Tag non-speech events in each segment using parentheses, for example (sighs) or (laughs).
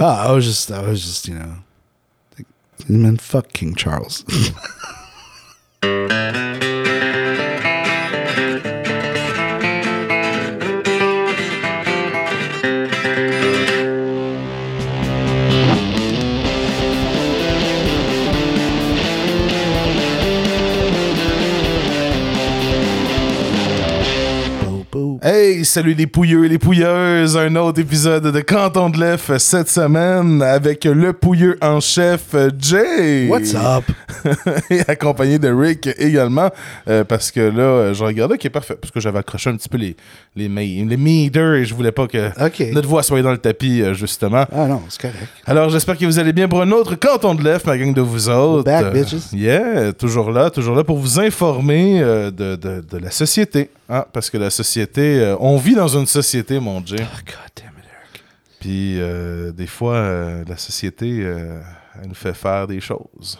Oh, I was just, I was just, you know, man, fuck King Charles. (laughs) Hey, salut les pouilleux et les pouilleuses, un autre épisode de Canton de l'Ef cette semaine avec le pouilleux en chef Jay. What's up? (laughs) et accompagné de Rick également, euh, parce que là, euh, je regardais qui est parfait, parce que j'avais accroché un petit peu les, les, les meters et je voulais pas que Ok. notre voix soit dans le tapis, euh, justement. Ah non, c'est correct. Alors, j'espère que vous allez bien pour un autre Canton de l'Ef, ma gang de vous autres. back, Euh, bitches. yeah, toujours là, toujours là pour vous informer euh, de, de- de la société. Hein, parce que la société, euh, on vit dans une société, mon Jay. Oh, God damn it, Eric. Puis, euh, des fois, euh, la société, elle nous fait faire des choses.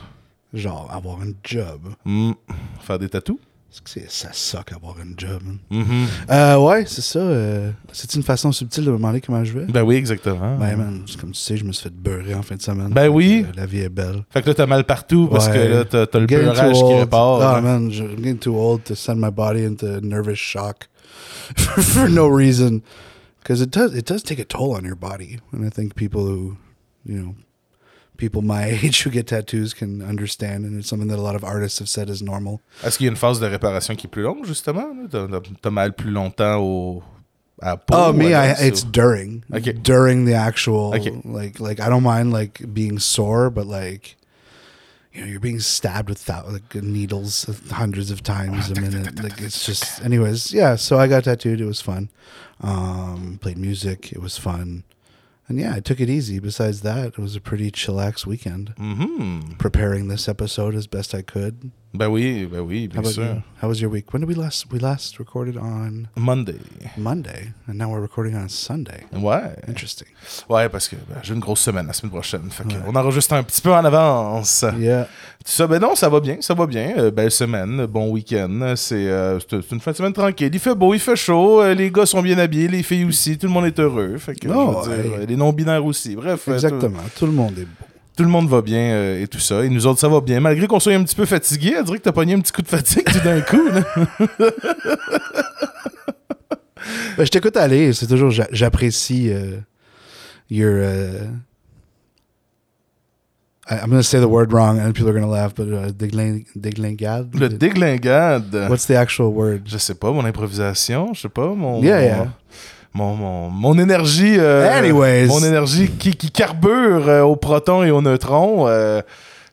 Genre, avoir un job. Hmm, faire des tatous. C'est- ça suck avoir un job, man? Mhm. Euh, ouais, c'est ça. euh, c'est une façon subtile de me demander comment je vais? Ben oui, exactement. Ben, man, c'est comme tu sais, je me suis fait beurrer en fin de semaine. Ben oui. euh, la vie est belle. Fait que là, t'as mal partout parce Ouais. que là, t'as t'as le Getting beurrage qui répare. Ah, hein. man, je- I'm getting too old to send my body into nervous shock (laughs) for no reason. Because it does, it does take a toll on your body. And I think people who, you know, people my (laughs) age who get tattoos can understand. And it's something that a lot of artists have said is normal. Est-ce qu'il y a une phase de réparation qui est plus longue, justement? T'as- mal plus longtemps au? Oh, me, I, it's during. Okay. During the actual, Okay. like, like I don't mind like being sore, but like, you know, you're being stabbed with thou- like needles hundreds of times a minute. Like it's just, anyways, yeah. So I got tattooed. It was fun. Um, played music. It was fun. And yeah, I took it easy. Besides that, it was a pretty chillax weekend. Mhm. Preparing this episode as best I could. Ben oui, ben oui, bien sûr. you? How was your week? When did we last? We last recorded on Monday. Monday, and now we're recording on Sunday. Ouais. Interesting. Ouais, parce que ben, j'ai une grosse semaine la semaine prochaine. Fait que on enregistre un petit peu en avance. Yeah. Tout ça, ben non, ça va bien, ça va bien. Euh, belle semaine, bon week-end. C'est euh, c'est- une fin de semaine tranquille. Il fait beau, il fait chaud. euh, les gars sont bien habillés, les filles aussi. Tout le monde est heureux. Fait que, Oh, je veux dire, ouais. les non-binaires aussi. Bref, euh, tout, Exactement. Tout le monde est beau. Tout le monde va bien euh, et tout ça. Et nous autres, ça va bien. Malgré qu'on soit un petit peu fatigués, on dirait que t'as pogné un petit coup de fatigue tout d'un coup. (laughs) Ben, je t'écoute aller. C'est toujours, j'a- j'apprécie euh, your. Uh, I'm going to say the word wrong and people are going to laugh, but uh, dégling- déglingade? Le déglingade. What's the actual word? Je sais pas, mon improvisation, je sais pas, mon. Yeah, yeah. Mon, mon, mon énergie. euh, Anyways. Mon énergie qui, qui carbure euh, aux protons et aux neutrons. euh,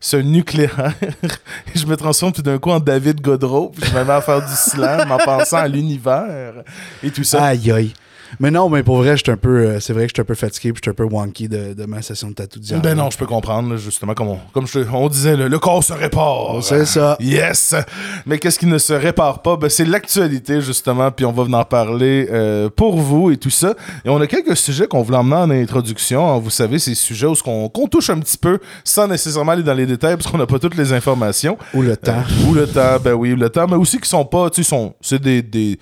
ce nucléaire. (laughs) Je me transforme tout d'un coup en David Godreau. Puis je me mets à faire du slam en pensant à l'univers et tout ça. Aïe, aïe. Mais non, mais pour vrai, je un peu, euh, c'est vrai que je suis un peu fatigué puis je suis un peu wonky de, de ma session de tatou d'hier. ben non, je peux comprendre, là, justement, comme on, comme je- on disait, le, le corps se répare. C'est ça. Yes! Mais qu'est-ce qui ne se répare pas? Ben, c'est l'actualité, justement, puis on va venir en parler euh, pour vous et tout ça. Et on a quelques sujets qu'on voulait emmener en introduction. hein. Vous savez, ces sujets où qu'on qu'on touche un petit peu sans nécessairement aller dans les détails parce qu'on n'a pas toutes les informations. Ou le temps. Euh, ou le temps, ben oui, ou le temps, mais aussi qui sont pas, tu sais, c'est des, des-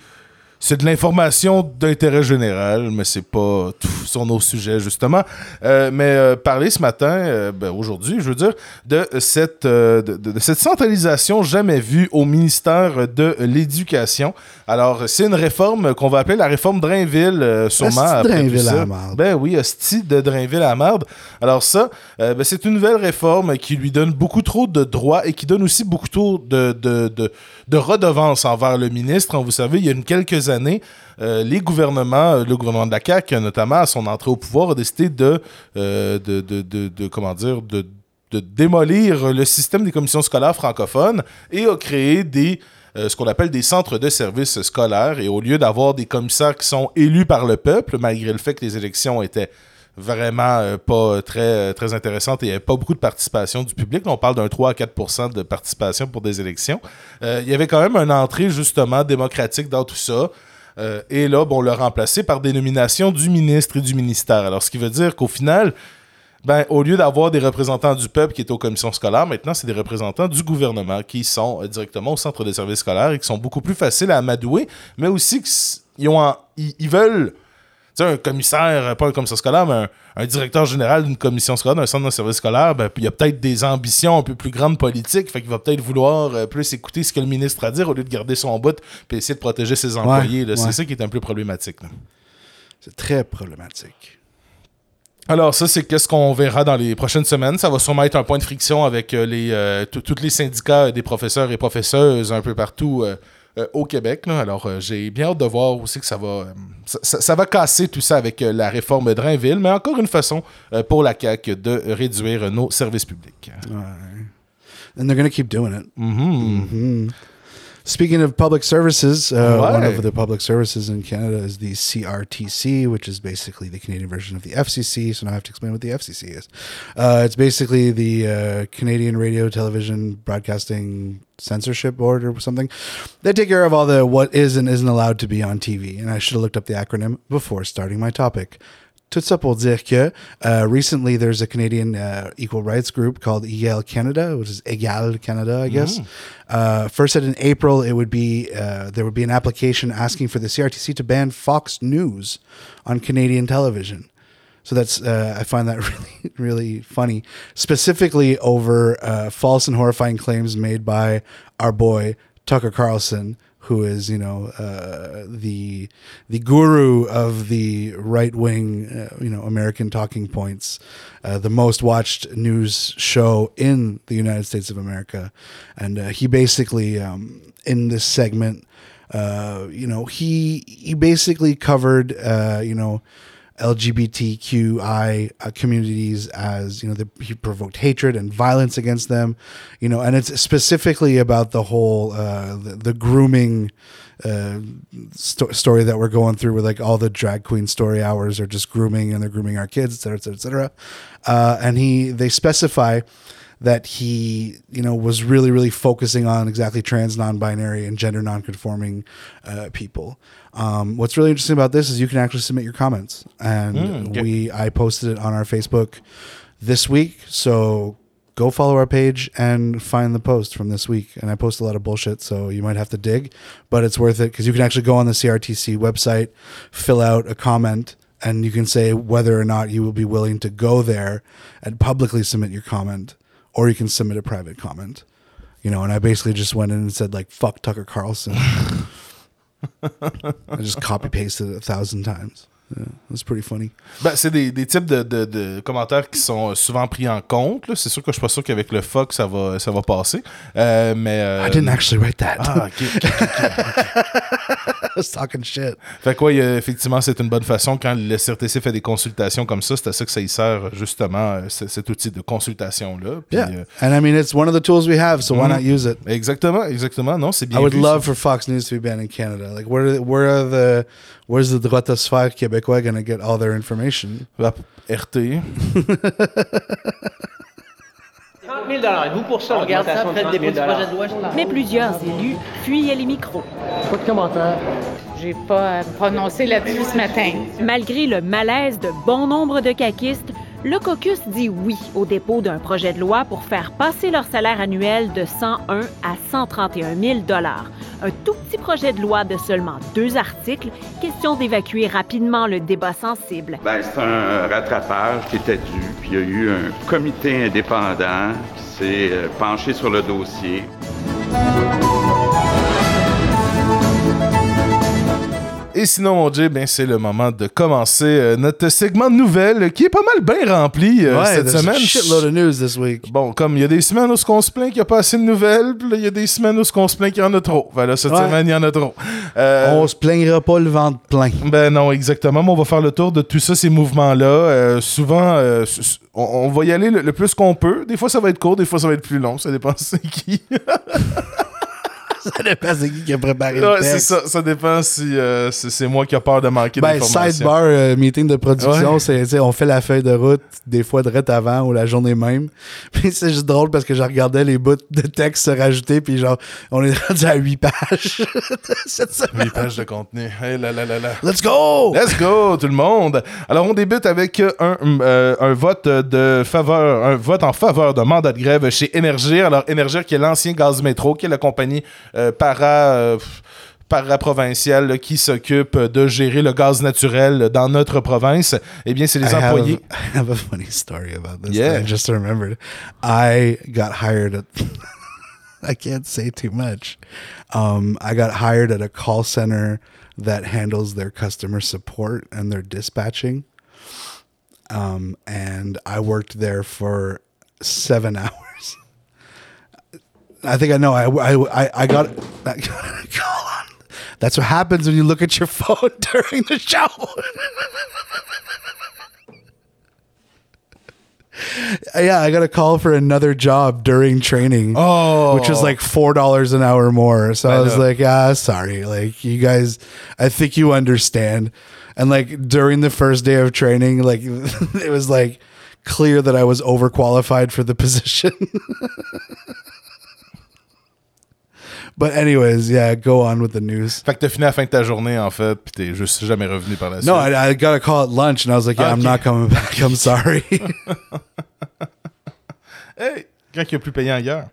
c'est de l'information d'intérêt général, mais c'est pas tout sur nos sujets, justement. Euh, mais euh, parler ce matin, euh, ben, aujourd'hui, je veux dire, de cette, de, cette centralisation jamais vue au ministère de l'Éducation. Alors, c'est une réforme qu'on va appeler la réforme Drainville, sûrement. Après tout Drainville ça. à la marde. Ben oui, hostie de Drainville à la marde. Alors ça, ben, c'est une nouvelle réforme qui lui donne beaucoup trop de droits et qui donne aussi beaucoup trop de, de, de, de redevances envers le ministre. Vous savez, il y a une quelques années, euh, les gouvernements, euh, le gouvernement de la CAQ, notamment à son entrée au pouvoir, a décidé de, euh, de, de, comment dire, de, démolir le système des commissions scolaires francophones et a créé des ce qu'on appelle des centres de services scolaires. Et au lieu d'avoir des commissaires qui sont élus par le peuple, malgré le fait que les élections étaient vraiment pas très, très intéressantes et avait pas beaucoup de participation du public, on parle d'un 3 à 4% de participation pour des élections, il y avait quand même une entrée justement démocratique dans tout ça. Euh, et là, on l'a remplacé par des nominations du ministre et du ministère. Alors, ce qui veut dire qu'au final, ben, au lieu d'avoir des représentants du peuple qui étaient aux commissions scolaires, maintenant, c'est des représentants du gouvernement qui sont euh, directement au centre de services scolaires et qui sont beaucoup plus faciles à amadouer, mais aussi qu'ils veulent sais, un commissaire, euh, pas un commissaire scolaire, mais un, un directeur général d'une commission scolaire, d'un centre de service scolaire, ben, il y a peut-être des ambitions un peu plus grandes politiques, fait qu'il va peut-être vouloir euh, plus écouter ce que le ministre a à dire au lieu de garder son bout puis essayer de protéger ses employés. ouais. C'est ça qui est un peu problématique. C'est très problématique. Alors ça, c'est qu'est-ce qu'on verra dans les prochaines semaines. Ça va sûrement être un point de friction avec euh, les, euh, tous les syndicats des professeurs et professeuses un peu partout euh, au Québec. là. Alors euh, j'ai bien hâte de voir aussi que ça va, euh, ça, va casser tout ça avec la réforme Drainville, mais encore une façon pour la CAQ de réduire nos services publics. Ouais. And they're going to keep doing it. Mhm. Mhm. Speaking of public services, uh, one of the public services in Canada is the CRTC, which is basically the Canadian version of the FCC. So now I have to explain what the FCC is. Uh, it's basically the uh, Canadian Radio, Television, Broadcasting Censorship Board or something. They take care of all the what is and isn't allowed to be on TV. And I should have looked up the acronym before starting my topic. Tout ça pour dire que uh, recently there's a Canadian uh, equal rights group called EGAL Canada, which is Egal Canada, I guess. Uh, first said in April, it would be uh, there would be an application asking for the CRTC to ban Fox News on Canadian television. So that's uh, I find that (laughs) really really funny, specifically over uh, false and horrifying claims made by our boy Tucker Carlson, who is you know uh, the the guru of the right wing uh, you know American talking points, uh, the most watched news show in the United States of America, and uh, he basically um, in this segment. Uh, you know, he he basically covered, uh, you know, LGBTQI uh, communities as you know the, he provoked hatred and violence against them, you know, and it's specifically about the whole uh, the, the grooming uh, sto- story that we're going through, with like all the drag queen story hours are just grooming and they're grooming our kids, et cetera, et cetera, et cetera. Uh, and he they specify that he you know was really really focusing on exactly trans non-binary and gender non-conforming uh, people um, what's really interesting about this is you can actually submit your comments and Mm, okay. we i posted it on our facebook this week so go follow our page and find the post from this week. And i post a lot of bullshit so you might have to dig but it's worth it because you can actually go on the crtc website fill out a comment and you can say whether or not you will be willing to go there and publicly submit your comment or you can submit a private comment. You know and i basically just went in and said like fuck tucker carlson. (laughs) I just copy pasted it a thousand times that's pretty funny Ben, c'est des, des types de, de- de commentaires qui sont euh, souvent pris en compte. C'est sûr que je suis pas sûr qu'avec le fuck, ça va, ça va passer. Euh, mais. euh, i didn't actually write that Ah, ok, ok, ok. i was (laughs) talking shit Fait quoi, effectivement, c'est une bonne façon quand le CRTC fait des consultations comme ça. C'est à ça que ça y sert, justement, euh, cet outil de consultation-là. Yeah euh, and i mean it's one of the tools we have so why Mhm. not use it? Exactement, exactement. Non, c'est bien. I would vu, love ça. for Fox News to be banned in Canada. Like, where, where are the, where's the droitosphère québécois going to get all their information? La RT. 30 000 Et vous, pour ça, On regarde ça l'augmentation après de le 30 000 dépôt du projet de loi. Mais plusieurs élus fuyaient les micros. Pas de commentaires. J'ai pas à prononcer là-dessus ce matin. Malgré le malaise de bon nombre de caquistes, le caucus dit oui au dépôt d'un projet de loi pour faire passer leur salaire annuel de 101 à 131 000 Un tout petit projet de loi de seulement deux articles, question d'évacuer rapidement le débat sensible. Ben, c'est un rattrapage qui était dû. Puis il y a eu un comité indépendant qui s'est euh, penché sur le dossier. Et sinon, mon Jay, ben, c'est le moment de commencer euh, notre segment de nouvelles qui est pas mal bien rempli euh, cette semaine. a shitload of news this week. Bon, comme il y a des semaines où on se plaint qu'il n'y a pas assez de nouvelles, puis il y a des semaines où on se plaint qu'il y en a trop. Voilà, cette Ouais. semaine, il y en a trop. Euh, On se plaignera pas le ventre plein. Ben non, exactement. Mais on va faire le tour de tous ça, ces mouvements-là. Euh, souvent, on, on va y aller le, le plus qu'on peut. Des fois, ça va être court, des fois, ça va être plus long. Ça dépend (laughs) c'est qui. (laughs) (laughs) Ça dépend c'est qui qui a préparé Ouais, le texte. ça. Ça dépend si euh, c'est moi qui a peur de manquer Ben, d'informations. sidebar, euh, meeting de production, Ouais. c'est, on fait la feuille de route des fois direct avant ou la journée même. (laughs) Puis c'est juste drôle parce que je regardais les bouts de texte se rajouter, puis genre, on est rendu à 8 pages (laughs) cette semaine. Huit pages de contenu. Hey là là là là. Let's go! Let's go, tout le monde. Alors, on débute avec euh, un, euh, un vote de faveur, un vote en faveur d'un mandat de grève chez Énergir. Alors, Énergir, qui est l'ancien gaz métro, qui est la compagnie para. euh, paraprovincial là, qui s'occupe de gérer le gaz naturel dans notre province, eh bien, c'est les I have, employés. (laughs) I have a funny story about this. Yeah. I just remembered. I got hired at. (laughs) I can't say too much. Um, I got hired at a call center that handles their customer support and their dispatching. Um, and I worked there for seven (laughs) hours. I think I know. I I I, I got I got a. That's what happens when you look at your (laughs) phone during the show. (laughs) yeah, I got a call for another job during training. Oh. which was like four dollars an hour more. So I, I was know. like, ah, sorry. Like you guys, I think you understand. And like during the first day of training, like (laughs) it was like clear that I was overqualified for the position. But anyways, yeah, go on with the news. Fait que t'as fini à la fin de ta journée, en fait, puis t'es juste jamais revenu par la suite. No, I, I got a call at lunch, and I was like, "Yeah, I'm Okay. not coming back. I'm sorry." (laughs) Hey, quand il a plus payant ailleurs.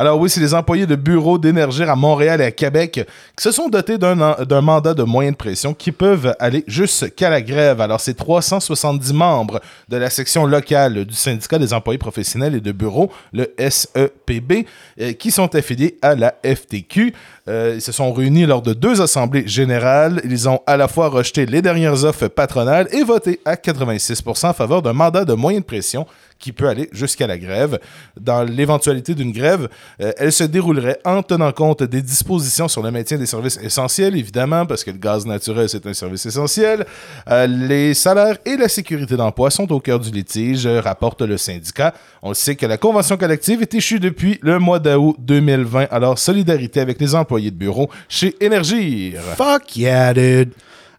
Alors oui, c'est les employés de bureaux d'énergie à Montréal et à Québec qui se sont dotés d'un an- d'un mandat de moyenne pression qui peuvent aller jusqu'à la grève. Alors c'est 370 membres de la section locale du syndicat des employés professionnels et de bureaux, le SEPB, euh, qui sont affiliés à la FTQ. Euh, ils se sont réunis lors de deux assemblées générales. Ils ont à la fois rejeté les dernières offres patronales et voté à 86% en faveur d'un mandat de moyenne pression qui peut aller jusqu'à la grève. Dans l'éventualité d'une grève, euh, elle se déroulerait en tenant compte des dispositions sur le maintien des services essentiels, évidemment, parce que le gaz naturel, c'est un service essentiel. Euh, les salaires et la sécurité d'emploi sont au cœur du litige, rapporte le syndicat. On sait que la convention collective est échue depuis le mois d'août 2020. Alors, solidarité avec les employés de bureau chez Énergir. Fuck yeah, dude.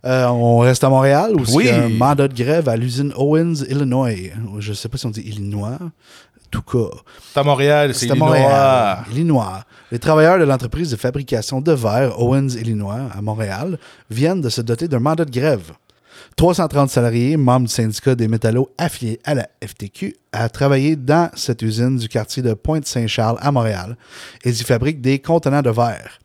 Euh, on reste à Montréal où Oui. il y a un mandat de grève à l'usine Owens, Illinois. Je sais pas si on dit Illinois. En tout cas, C'est à Montréal, c'est Illinois. Montréal. Illinois. Les travailleurs de l'entreprise de fabrication de verre Owens, Illinois, à Montréal, viennent de se doter d'un mandat de grève. 330 salariés, membres du syndicat des métallos affiliés à la FTQ, à travailler dans cette usine du quartier de Pointe-Saint-Charles à Montréal. Ils y fabriquent des contenants de verre.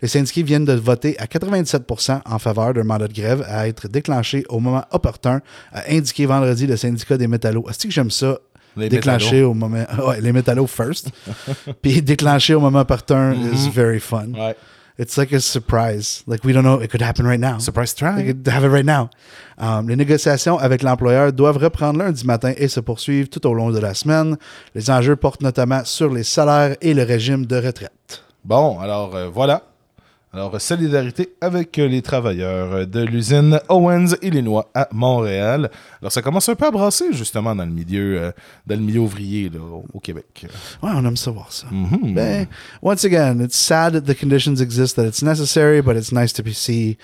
Les syndiqués viennent de voter à 97% en faveur d'un mandat de grève à être déclenché au moment opportun, a indiqué vendredi le syndicat des métallos. Est-ce que j'aime ça? Les déclenché au moment. (laughs) Ouais, les métallos first. (laughs) Puis déclenché au moment opportun is very fun. Ouais. It's like a surprise. Like we don't know, it could happen right now. Surprise try. could have it right now. Um, les négociations avec l'employeur doivent reprendre lundi matin et se poursuivre tout au long de la semaine. Les enjeux portent notamment sur les salaires et le régime de retraite. Bon, alors euh, voilà. Alors, solidarité avec les travailleurs de l'usine Owens, Illinois, à Montréal. Alors, ça commence un peu à brasser, justement, dans le milieu, euh, dans le milieu ouvrier là, au, Québec. Ouais, on aime ça voir ça. Mhm. Ben, once again, it's sad that the conditions exist, that it's necessary, but it's nice to be see,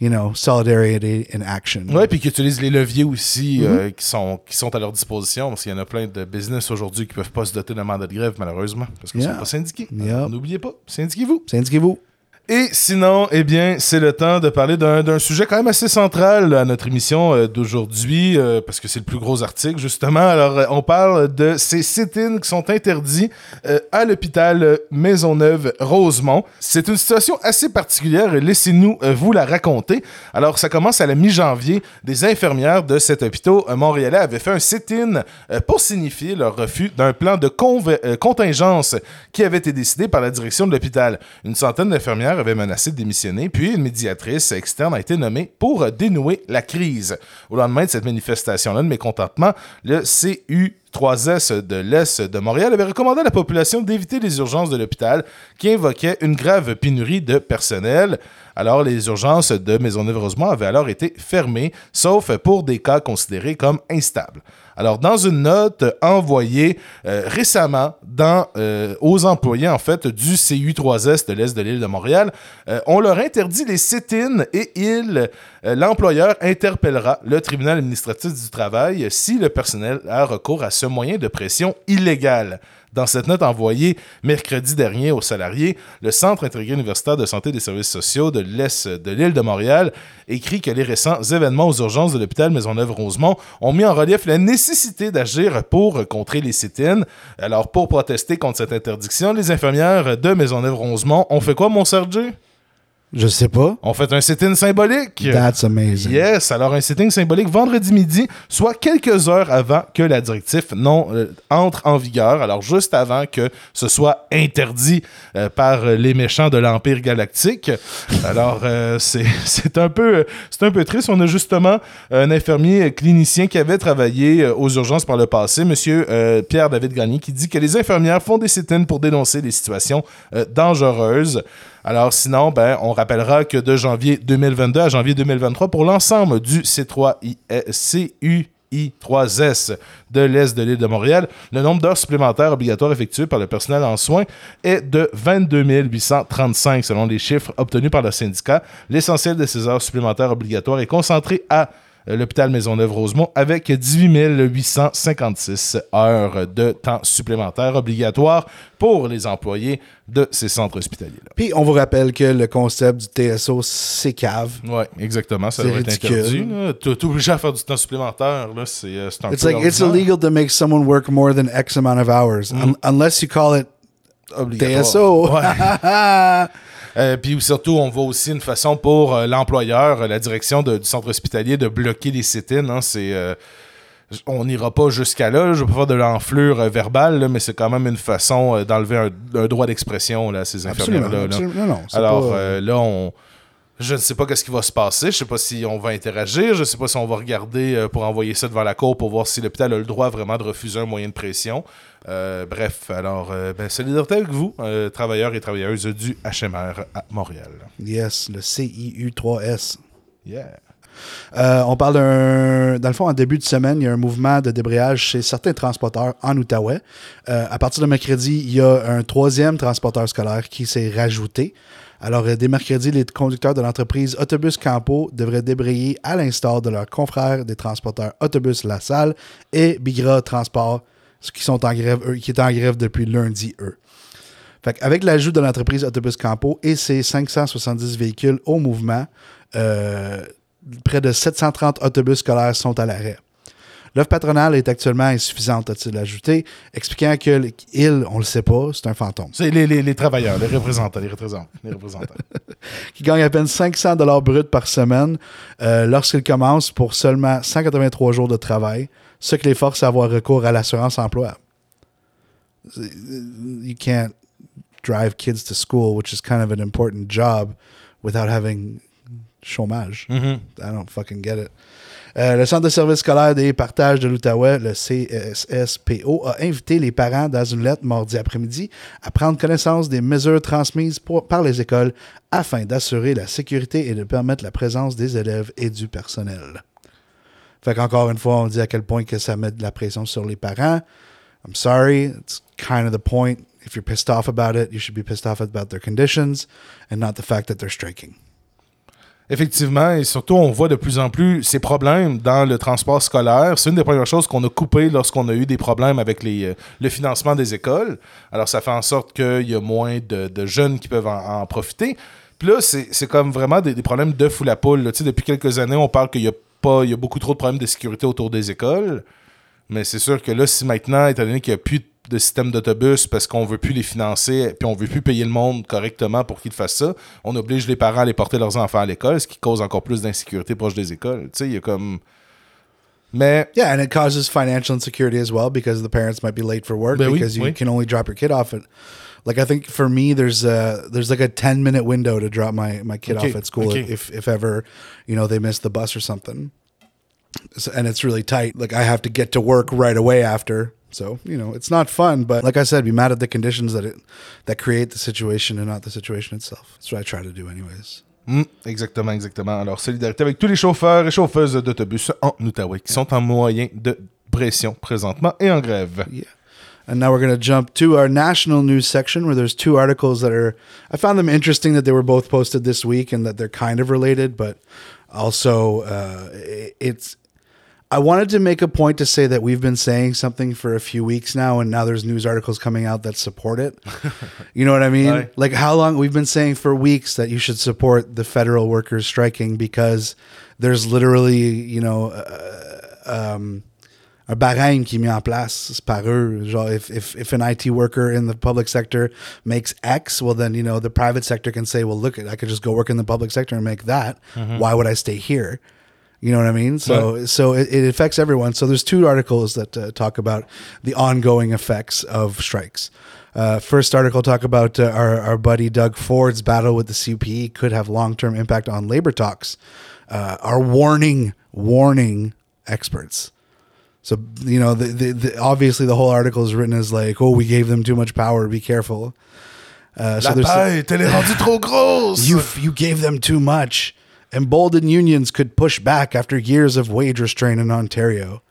you know, solidarity in action. Ouais, puis qu'ils utilisent les leviers aussi euh, qui, sont, qui sont à leur disposition, parce qu'il y en a plein de business aujourd'hui qui peuvent pas se doter d'un mandat de grève, malheureusement, parce qu'ils Yeah. sont pas syndiqués. Yep. N'oubliez pas, syndiquez-vous. Syndiquez-vous. Et sinon, eh bien, c'est le temps de parler d'un sujet quand même assez central à notre émission euh, d'aujourd'hui, euh, parce que c'est le plus gros article, justement. Alors, euh, on parle de ces sit-ins qui sont interdits à l'hôpital Maisonneuve-Rosemont. C'est une situation assez particulière, laissez-nous vous la raconter. Alors, ça commence à la mi-janvier. Des infirmières de cet hôpital montréalais avaient fait un sit-in pour signifier leur refus d'un plan de contingence qui avait été décidé par la direction de l'hôpital. Une centaine d'infirmières avaient menacé de démissionner, puis une médiatrice externe a été nommée pour dénouer la crise. Au lendemain de cette manifestation-là de mécontentement, le CU 3S de l'Est de Montréal avait recommandé à la population d'éviter les urgences de l'hôpital qui invoquaient une grave pénurie de personnel. Alors, les urgences de Maisonneuve-Rosemont avaient alors été fermées, sauf pour des cas considérés comme instables. Alors, dans une note envoyée euh, récemment euh, aux employés en fait du CU3S de l'Est de l'île de Montréal, euh, on leur interdit les sit-ins et euh, l'employeur interpellera le tribunal administratif du travail si le personnel a recours à ce moyen de pression illégal. Dans cette note envoyée mercredi dernier aux salariés, le Centre intégré universitaire de santé des services sociaux de l'Est de l'île de Montréal écrit que les récents événements aux urgences de l'hôpital Maisonneuve-Rosemont ont mis en relief la nécessité d'agir pour contrer les sit-ins. Alors, pour protester contre cette interdiction, les infirmières de Maisonneuve-Rosemont ont fait quoi, mon Sergé? Je sais pas. On fait un sit-in symbolique. That's amazing. Yes, alors un sitting symbolique vendredi midi, soit quelques heures avant que la directive non euh, entre en vigueur, alors juste avant que ce soit interdit euh, par les méchants de l'Empire galactique. Alors euh, c'est (laughs) un peu c'est un peu triste, on a justement un infirmier clinicien qui avait travaillé euh, aux urgences par le passé, monsieur Pierre David Gagné qui dit que les infirmières font des sit pour dénoncer les situations dangereuses. Alors sinon, ben, on rappellera que de janvier 2022 à janvier 2023, pour l'ensemble du C3I, CUI3S de l'Est de l'île de Montréal, le nombre d'heures supplémentaires obligatoires effectuées par le personnel en soins est de 22 835 selon les chiffres obtenus par le syndicat. L'essentiel de ces heures supplémentaires obligatoires est concentré à l'hôpital Maisonneuve-Rosemont avec 18 856 heures de temps supplémentaires obligatoires pour les employés de ces centres hospitaliers-là. Puis on vous rappelle que le concept du TSO, c'est cave. Ouais, exactement. Ça C'est doit être interdit. T'es obligé à faire du temps supplémentaire. Là, c'est, euh, c'est un It's peu like it's illegal to make someone work more than X amount of hours, un- unless you call it Obligatoire. TSO. Ouais. (laughs) Euh, puis surtout, on voit aussi une façon pour euh, l'employeur, euh, la direction de- du centre hospitalier, de bloquer les sit-ins. hein. C'est, on n'ira pas jusqu'à là. Je ne veux pas faire de l'enflure euh, verbale, là, mais c'est quand même une façon euh, d'enlever un, un droit d'expression à ces infirmières-là. là. absolument. Non, non, c'est Alors pas- euh, là, on. Je ne sais pas qu'est-ce qui va se passer. Je sais pas si on va interagir. Je sais pas si on va regarder pour envoyer ça devant la cour pour voir si l'hôpital a le droit vraiment de refuser un moyen de pression. Euh, bref, alors, euh, ben, solidarité avec vous, euh, travailleurs et travailleuses du HMR à Montréal. yes, le CIU3S. Yeah. Euh, on parle d'un. Dans le fond, en début de semaine, il y a un mouvement de débrayage chez certains transporteurs en Outaouais. À partir de mercredi, il y a un troisième transporteur scolaire qui s'est rajouté. Alors, dès mercredi, les conducteurs de l'entreprise Autobus Campo devraient débrayer à l'instar de leurs confrères des transporteurs Autobus La Salle et Bigra Transport, ceux qui sont en grève, eux, qui étaient en grève depuis lundi, eux. Fait avec l'ajout de l'entreprise Autobus Campo et ses 570 véhicules au mouvement, euh, près de 730 autobus scolaires sont à l'arrêt. L'offre patronale est actuellement insuffisante, a-t-il ajouté, expliquant que il, on le sait pas, c'est un fantôme, C'est les, les- les travailleurs, les représentants, les représentants. Les représentants. (laughs) qui gagne à peine 500 dollars bruts par semaine euh, lorsqu'il commence pour seulement 183 jours de travail, ce qui les force à avoir recours à l'assurance emploi. You can't drive kids to school, which is kind of an important job, without having chômage. Mhm. I don't fucking get it. Euh, le Centre de service scolaire des partages de l'Outaouais, le CSSPO, a invité les parents dans une lettre mardi après-midi à prendre connaissance des mesures transmises pour- par les écoles afin d'assurer la sécurité et de permettre la présence des élèves et du personnel. Fait qu'encore une fois, on dit à quel point que ça met de la pression sur les parents. I'm sorry, it's kind of the point. If you're pissed off about it, you should be pissed off about their conditions and not the fact that they're striking. Effectivement, et surtout, on voit de plus en plus ces problèmes dans le transport scolaire. C'est une des premières choses qu'on a coupées lorsqu'on a eu des problèmes avec les, euh, le financement des écoles. Alors, ça fait en sorte qu'il y a moins de, jeunes qui peuvent en, profiter. Puis là, c'est comme vraiment des, problèmes de fou la poule. là. Depuis quelques années, on parle qu'il y a pas, il y a beaucoup trop de problèmes de sécurité autour des écoles. Mais c'est sûr que là, si maintenant, étant donné qu'il n'y a plus de système d'autobus parce qu'on veut plus les financer puis on veut plus payer le monde correctement pour qu'ils fassent ça, on oblige les parents à aller porter leurs enfants à l'école, ce qui cause encore plus d'insécurité proche des écoles. Tu sais, il y a comme... Mais... Yeah, and it causes financial insecurity as well because the parents might be late for work Ben oui, because you oui. can only drop your kid off at like I think for me there's uh there's like a 10 minute window to drop my my kid Okay, off at school okay. if if ever, you know, they miss the bus or something. So, and it's really tight. Like I have to get to work right away after. So, you know, it's not fun, but like I said, be mad at the conditions that it that create the situation and not the situation itself. That's what I try to do anyways. Hmm, exactement, exactement. Alors, solidarité avec tous les chauffeurs et chauffeuses d'autobus en Outaouais qui sont en moyen de pression présentement et en grève. Yeah. And now we're going to jump to our national news section where there's two articles that are, I found them interesting that they were both posted this week and that they're kind of related, but also uh, it's, I wanted to make a point to say that we've been saying something for a few weeks now, and now there's news articles coming out that support it. (laughs) you know what I mean? Right. Like how long we've been saying for weeks that you should support the federal workers striking because there's literally, you know, uh, um, un barème qui est mis en place par eux. Genre, if, if, if an IT worker in the public sector makes X, well, then, you know, the private sector can say, well, look, I could just go work in the public sector and make that. Why would I stay here? You know what I mean? So, so it, it affects everyone. So there's two articles that uh, talk about the ongoing effects of strikes. Uh, first article talk about uh, our, our buddy Doug Ford's battle with the CPE could have long-term impact on labor talks. Uh, are warning, warning experts. So you know, the, the, the obviously the whole article is written as like, oh, we gave them too much power. Be careful. Uh, so La there's tête, elle est rendue trop grosse. (laughs) you you gave them too much. Emboldened unions could push back after years of wage restraint in Ontario.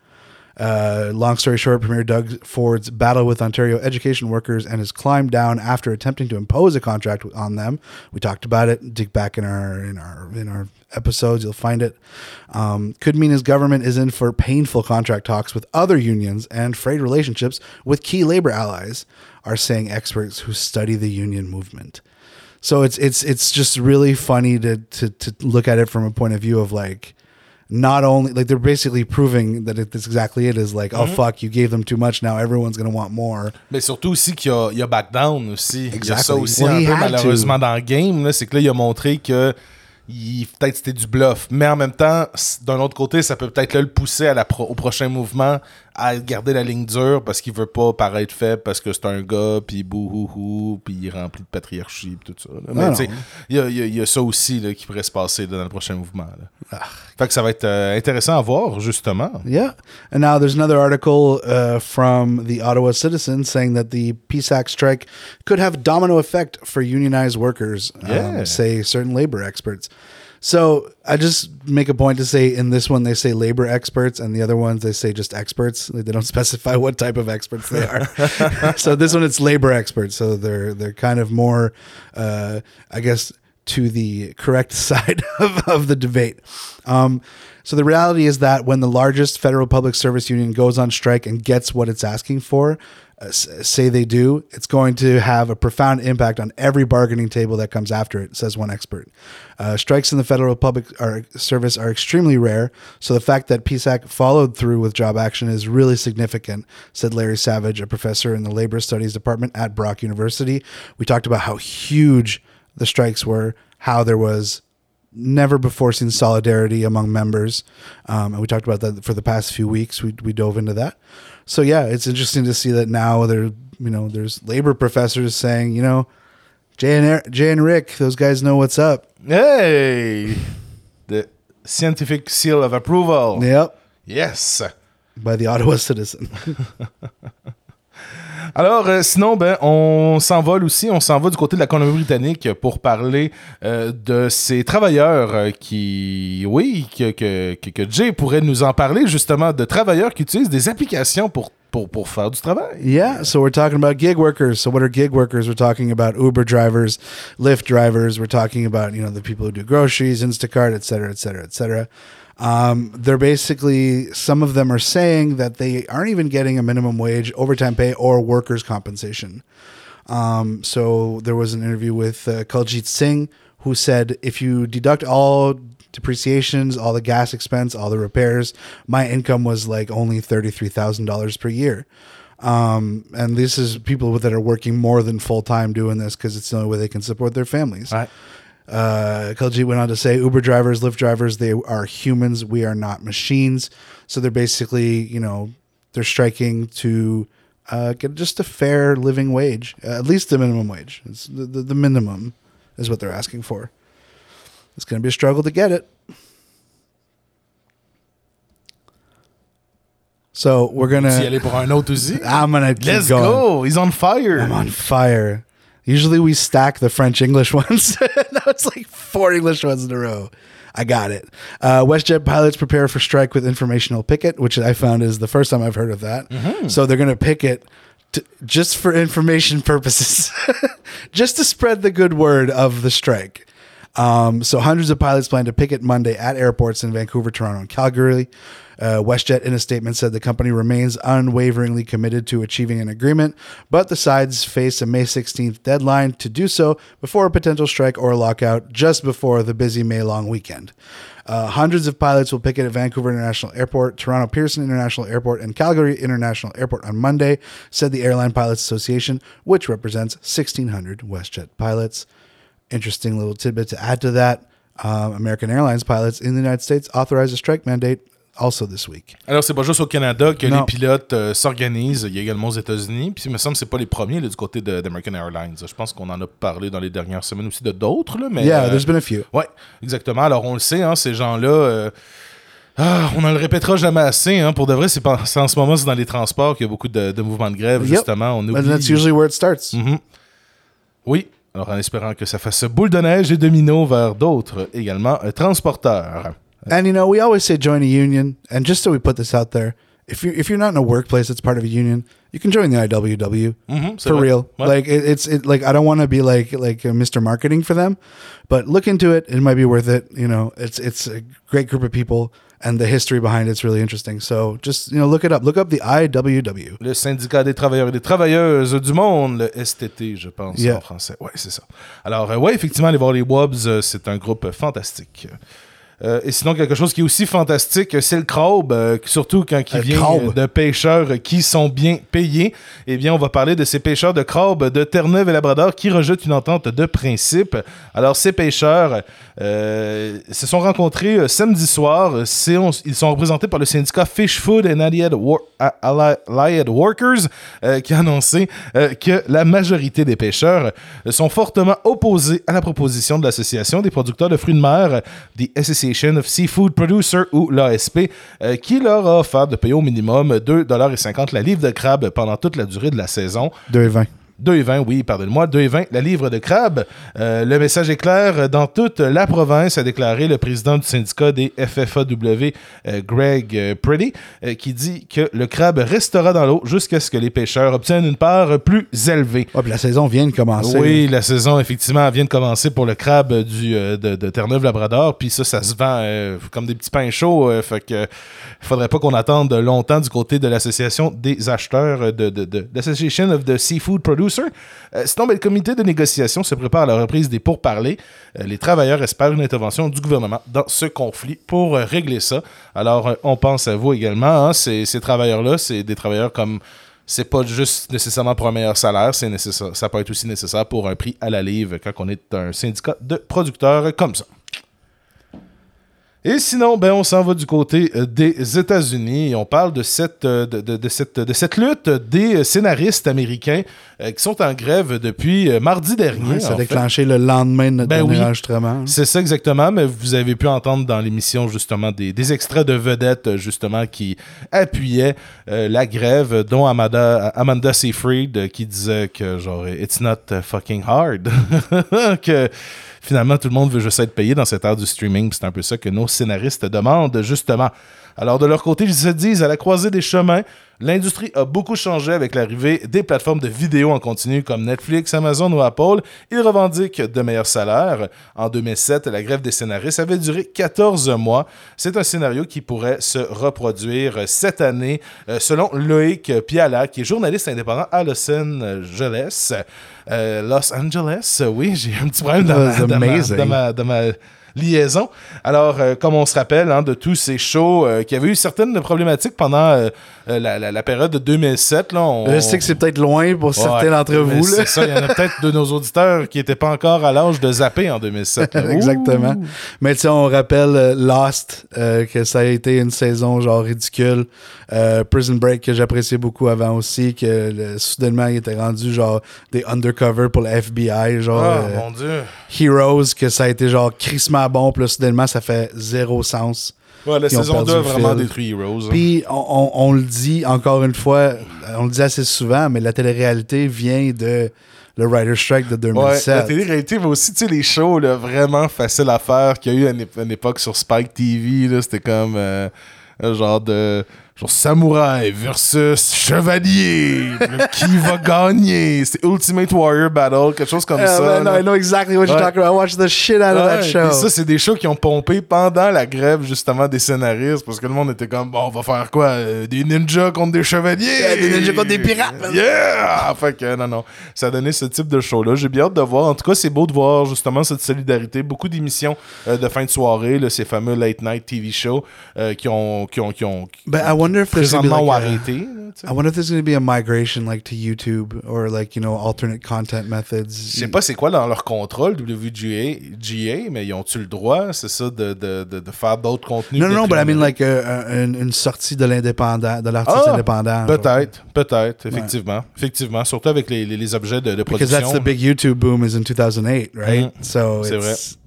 Uh, long story short, Premier Doug Ford's battle with Ontario education workers and his climb down after attempting to impose a contract on them. We talked about it. Dig back in our in our in our episodes, you'll find it. Um, could mean his government is in for painful contract talks with other unions and frayed relationships with key labor allies. Are saying experts who study the union movement. So it's it's it's just really funny to to to look at it from a point of view of like not only like they're basically proving that it, that's exactly it is like oh fuck you gave them too much now everyone's gonna want more Mais surtout aussi qu'il y a, il y a back down aussi. Il y a ça Exactly. aussi Well, un peu malheureusement dans le game. là, C'est que là, il a montré que il- peut-être c'était du bluff. Mais en même temps, d'un autre côté, ça peut peut-être là, le pousser à la pro- au prochain mouvement à garder la ligne dure parce qu'il veut pas paraître faible parce que c'est un gars, puis bouhouhou, puis il est rempli de patriarchie, puis tout ça. là. Mais Non, tu sais, il y a, il y a- il y a ça aussi là, qui pourrait se passer là, dans le prochain mouvement. Ah. Fait que ça va être euh, intéressant à voir, justement. yeah and now there's another article uh, from the Ottawa Citizen saying that the PSAC strike could have domino effect for unionized workers Yeah. um, say certain labor experts so I just make a point to say in this one they say labor experts and the other ones they say just experts. They don't (laughs) specify what type of experts they are. (laughs) So this one it's labor experts. So they're they're kind of more uh, i guess to the correct (laughs) side of, of the debate. Um, so the reality is that when the largest federal public service union goes on strike and gets what it's asking for uh, say they do it's going to have a profound impact on every bargaining table that comes after it says one expert. Uh, strikes in the federal public service are extremely rare so the fact that psac followed through with job action is really significant said larry savage a professor in the labor studies department at brock university. We talked about how huge the strikes were how there was never before seen solidarity among members. Um, and we talked about that for the past few weeks. We, we dove into that. So yeah, it's interesting to see that now there, you know, there's labor professors saying, you know, Jay and, Er- Jay and Rick, those guys know what's up. Hey! The scientific seal of approval. Yep. Yes! By the Ottawa (laughs) Citizen. (laughs) Alors, euh, sinon, ben, on s'envole aussi, on s'en va du côté de la Colombie-Britannique pour parler euh, de ces travailleurs euh, qui, oui, que, que, que, Jay pourrait nous en parler, justement, de travailleurs qui utilisent des applications pour, pour, pour faire du travail. Yeah, so we're talking about gig workers. So what are gig workers? We're talking about Uber drivers, Lyft drivers. We're talking about you know the people who do groceries, Instacart, et cetera, et. Um, they're basically some of them are saying that they aren't even getting a minimum wage, overtime pay, or workers' compensation. Um, so there was an interview with uh, Singh who said if you deduct all depreciations, all the gas expense, all the repairs, my income was like only thirty-three thousand dollars per year. Um, and this is people that are working more than full time doing this because it's the only way they can support their families. Uh, Kaljit went on to say Uber drivers, Lyft drivers, they are humans. We are not machines. So they're basically, you know, they're striking to uh, get just a fair living wage, uh, at least the minimum wage. It's the, the, the minimum is what they're asking for. It's going to be a struggle to get it. So we're gonna. aller pour un autre (laughs) aussi? I'm gonna Let's going. go! He's on fire! I'm on fire. Usually we stack the French English (laughs) ones. now it's like four English ones in a row. I got it. Uh, WestJet pilots prepare for strike with informational picket, which I found is the first time I've heard of that. So they're going to picket to, just for information (laughs) purposes, (laughs) just to spread the good word of the strike. Um, so hundreds of pilots plan to picket Monday at airports in Vancouver, Toronto, and Calgary. Uh, WestJet, in a statement, said the company remains unwaveringly committed to achieving an agreement, but the sides face a May 16th deadline to do so before a potential strike or lockout just before the busy May long weekend. Uh, hundreds of pilots will picket at Vancouver International Airport, Toronto Pearson International Airport, and Calgary International Airport on Monday, said the Airline Pilots Association, which represents 1,600 WestJet pilots. Interesting little tidbit to add to that. Um, American Airlines pilots in the United States authorized a strike mandate also this week. Alors, c'est pas juste au Canada que Non. les pilotes euh, s'organisent. Il y a également aux États-Unis. Puis, il me semble que c'est pas les premiers là, du côté d'American Airlines. Je pense qu'on en a parlé dans les dernières semaines aussi de d'autres. Mais, Yeah, euh, there's been a few. Ouais, exactement. Alors, on le sait, hein, ces gens-là. euh, ah, on ne le répétera jamais assez. Hein, pour de vrai, c'est en ce moment, c'est dans les transports qu'il y a beaucoup de, de mouvements de grève, Yep. justement. On And oublie. that's usually where it starts. Mhm. Oui. Alors, en espérant que ça fasse boule de neige et domino vers d'autres également euh, transporteurs. And you know, we always say join a union. And just so we put this out there, if you if you're not in a workplace that's part of a union, you can join the IWW Mhm, for vrai. real. Ouais. Like it, it's it, like I don't want to be like like uh, Mr. Marketing for them, but look into it. It might be worth it. You know, it's it's a great group of people, and the history behind it's really interesting. So just you know, look it up. Look up the IWW. Le syndicat des travailleurs et des travailleuses du monde, le STT, je pense, Yeah. en français. Ouais, c'est ça. Alors, euh, ouais, effectivement, aller voir les Wobbs, euh, c'est un groupe fantastique. Euh, et sinon, quelque chose qui est aussi fantastique, c'est le crabe, euh, surtout quand il vient crabe. de pêcheurs qui sont bien payés. Eh bien, on va parler de ces pêcheurs de crabe de Terre-Neuve et Labrador qui rejettent une entente de principe. Alors, ces pêcheurs euh, se sont rencontrés samedi soir. On- ils sont représentés par le syndicat Fish Food and Allied, Allied Workers qui a annoncé que la majorité des pêcheurs sont fortement opposés à la proposition de l'Association des producteurs de fruits de mer, euh, The Of Seafood Producers ou l'ASP, euh, qui leur a offert de payer au minimum 2,50$ la livre de crabe pendant toute la durée de la saison. 2,20. 2,20, oui, pardonne-moi, 2,20 la livre de crabe. Euh, le message est clair dans toute la province, a déclaré le président du syndicat des FFAW, euh, Greg euh, Pretty, euh, qui dit que le crabe restera dans l'eau jusqu'à ce que les pêcheurs obtiennent une part plus élevée. Ouais, puis la saison vient de commencer. Oui, la saison, effectivement, vient de commencer pour le crabe du, de, de Terre-Neuve-Labrador. Puis ça, ça se vend comme des petits pains chauds. fait que faudrait pas qu'on attende longtemps du côté de l'association des acheteurs de, de, de l'Association of the Seafood Producers. Euh, sinon, ben, le comité de négociation se prépare à la reprise des pourparlers. Euh, les travailleurs espèrent une intervention du gouvernement dans ce conflit pour euh, régler ça. Alors, euh, on pense à vous également. hein. Ces, ces travailleurs-là, c'est des travailleurs comme c'est pas juste nécessairement pour un meilleur salaire, c'est nécessaire, ça peut être aussi nécessaire pour un prix à la livre quand on est un syndicat de producteurs comme ça. Et sinon, ben, on s'en va du côté euh, des États-Unis et on parle de cette, euh, de, de- de cette, de cette lutte des euh, scénaristes américains qui sont en grève depuis mardi dernier. Ça a fait. déclenché le lendemain de notre Ben oui. enregistrement. C'est ça exactement, mais vous avez pu entendre dans l'émission justement des, des extraits de vedettes justement qui appuyaient euh, la grève, dont Amanda, Amanda Seyfried qui disait que genre it's not fucking hard, (laughs) que finalement tout le monde veut juste être payé dans cette ère du streaming, c'est un peu ça que nos scénaristes demandent justement. Alors de leur côté, ils se disent à la croisée des chemins, l'industrie a beaucoup changé avec l'arrivée des plateformes de vidéo en continu comme Netflix, Amazon ou Apple. Ils revendiquent de meilleurs salaires. En 2007, la grève des scénaristes avait duré 14 mois. C'est un scénario qui pourrait se reproduire cette année, euh, selon Loïc Piala, qui est journaliste indépendant à Los Angeles. Euh, Los Angeles, oui, j'ai un petit problème dans ma, That was dans ma- amazing. dans ma- dans ma liaison. Alors, euh, comme on se rappelle hein, de tous ces shows euh, qui avaient eu certaines problématiques pendant euh, la, la- la période de 2007, là, on, Je sais que c'est peut-être loin pour certains d'entre vous. C'est ça, il y en a peut-être de nos auditeurs qui n'étaient pas encore à l'âge de zapper en 2007. là. (laughs) Exactement. Mais tu on rappelle Lost, que ça a été une saison genre ridicule. Prison Break, que j'appréciais beaucoup avant aussi, que le- soudainement, il était rendu genre des undercover pour le FBI, genre euh, mon Dieu. Heroes, que ça a été genre bon, puis là, soudainement, ça fait zéro sens. Ouais, la saison perdu 2 a vraiment détruit Heroes. hein. Puis on, on- on le dit encore une fois, on le dit assez souvent, mais la télé-réalité vient de le Writer Strike de Ouais, la 2007. télé-réalité, mais aussi, tu sais, les shows là, vraiment faciles à faire qu'il y a eu à une, ép- une époque sur Spike TV, c'était comme euh, un genre de genre samouraï versus chevalier. Qui va gagner? C'est Ultimate Warrior Battle, quelque chose comme Yeah, ça. man, là. I know exactly what you're Ouais. talking about. I watched the shit out of that Ouais, show. puis ça, c'est des shows qui ont pompé pendant la grève, justement, des scénaristes, parce que le monde était comme, bon, on va faire quoi? euh, des ninjas contre des chevaliers? Yeah, des ninjas contre des pirates. Yeah! Fait que, non, non. Ça a donné ce type de show-là. J'ai bien hâte de voir. En tout cas, c'est beau de voir, justement, cette solidarité. Beaucoup d'émissions euh, de fin de soirée, là, ces fameux late-night TV shows, euh, qui ont, qui ont, qui ont I wonder if there's gonna be like a- arrêté. là. I wonder if there's going to be a migration like to YouTube or like you know alternate content methods. Je sais pas c'est quoi dans leur contrôle, WGA, GA, mais ils ont-tu le droit, c'est ça, de, de, de, de faire d'autres contenus? No, no, no, but I mean like uh, uh, une, une sortie de l'indépendant, de l'artiste Ah, indépendant. Peut-être, peut-être, effectivement. Effectivement, surtout avec les, les, les objets de, de Because production. that's the big YouTube boom is in 2008, right? Mhm. So C'est it's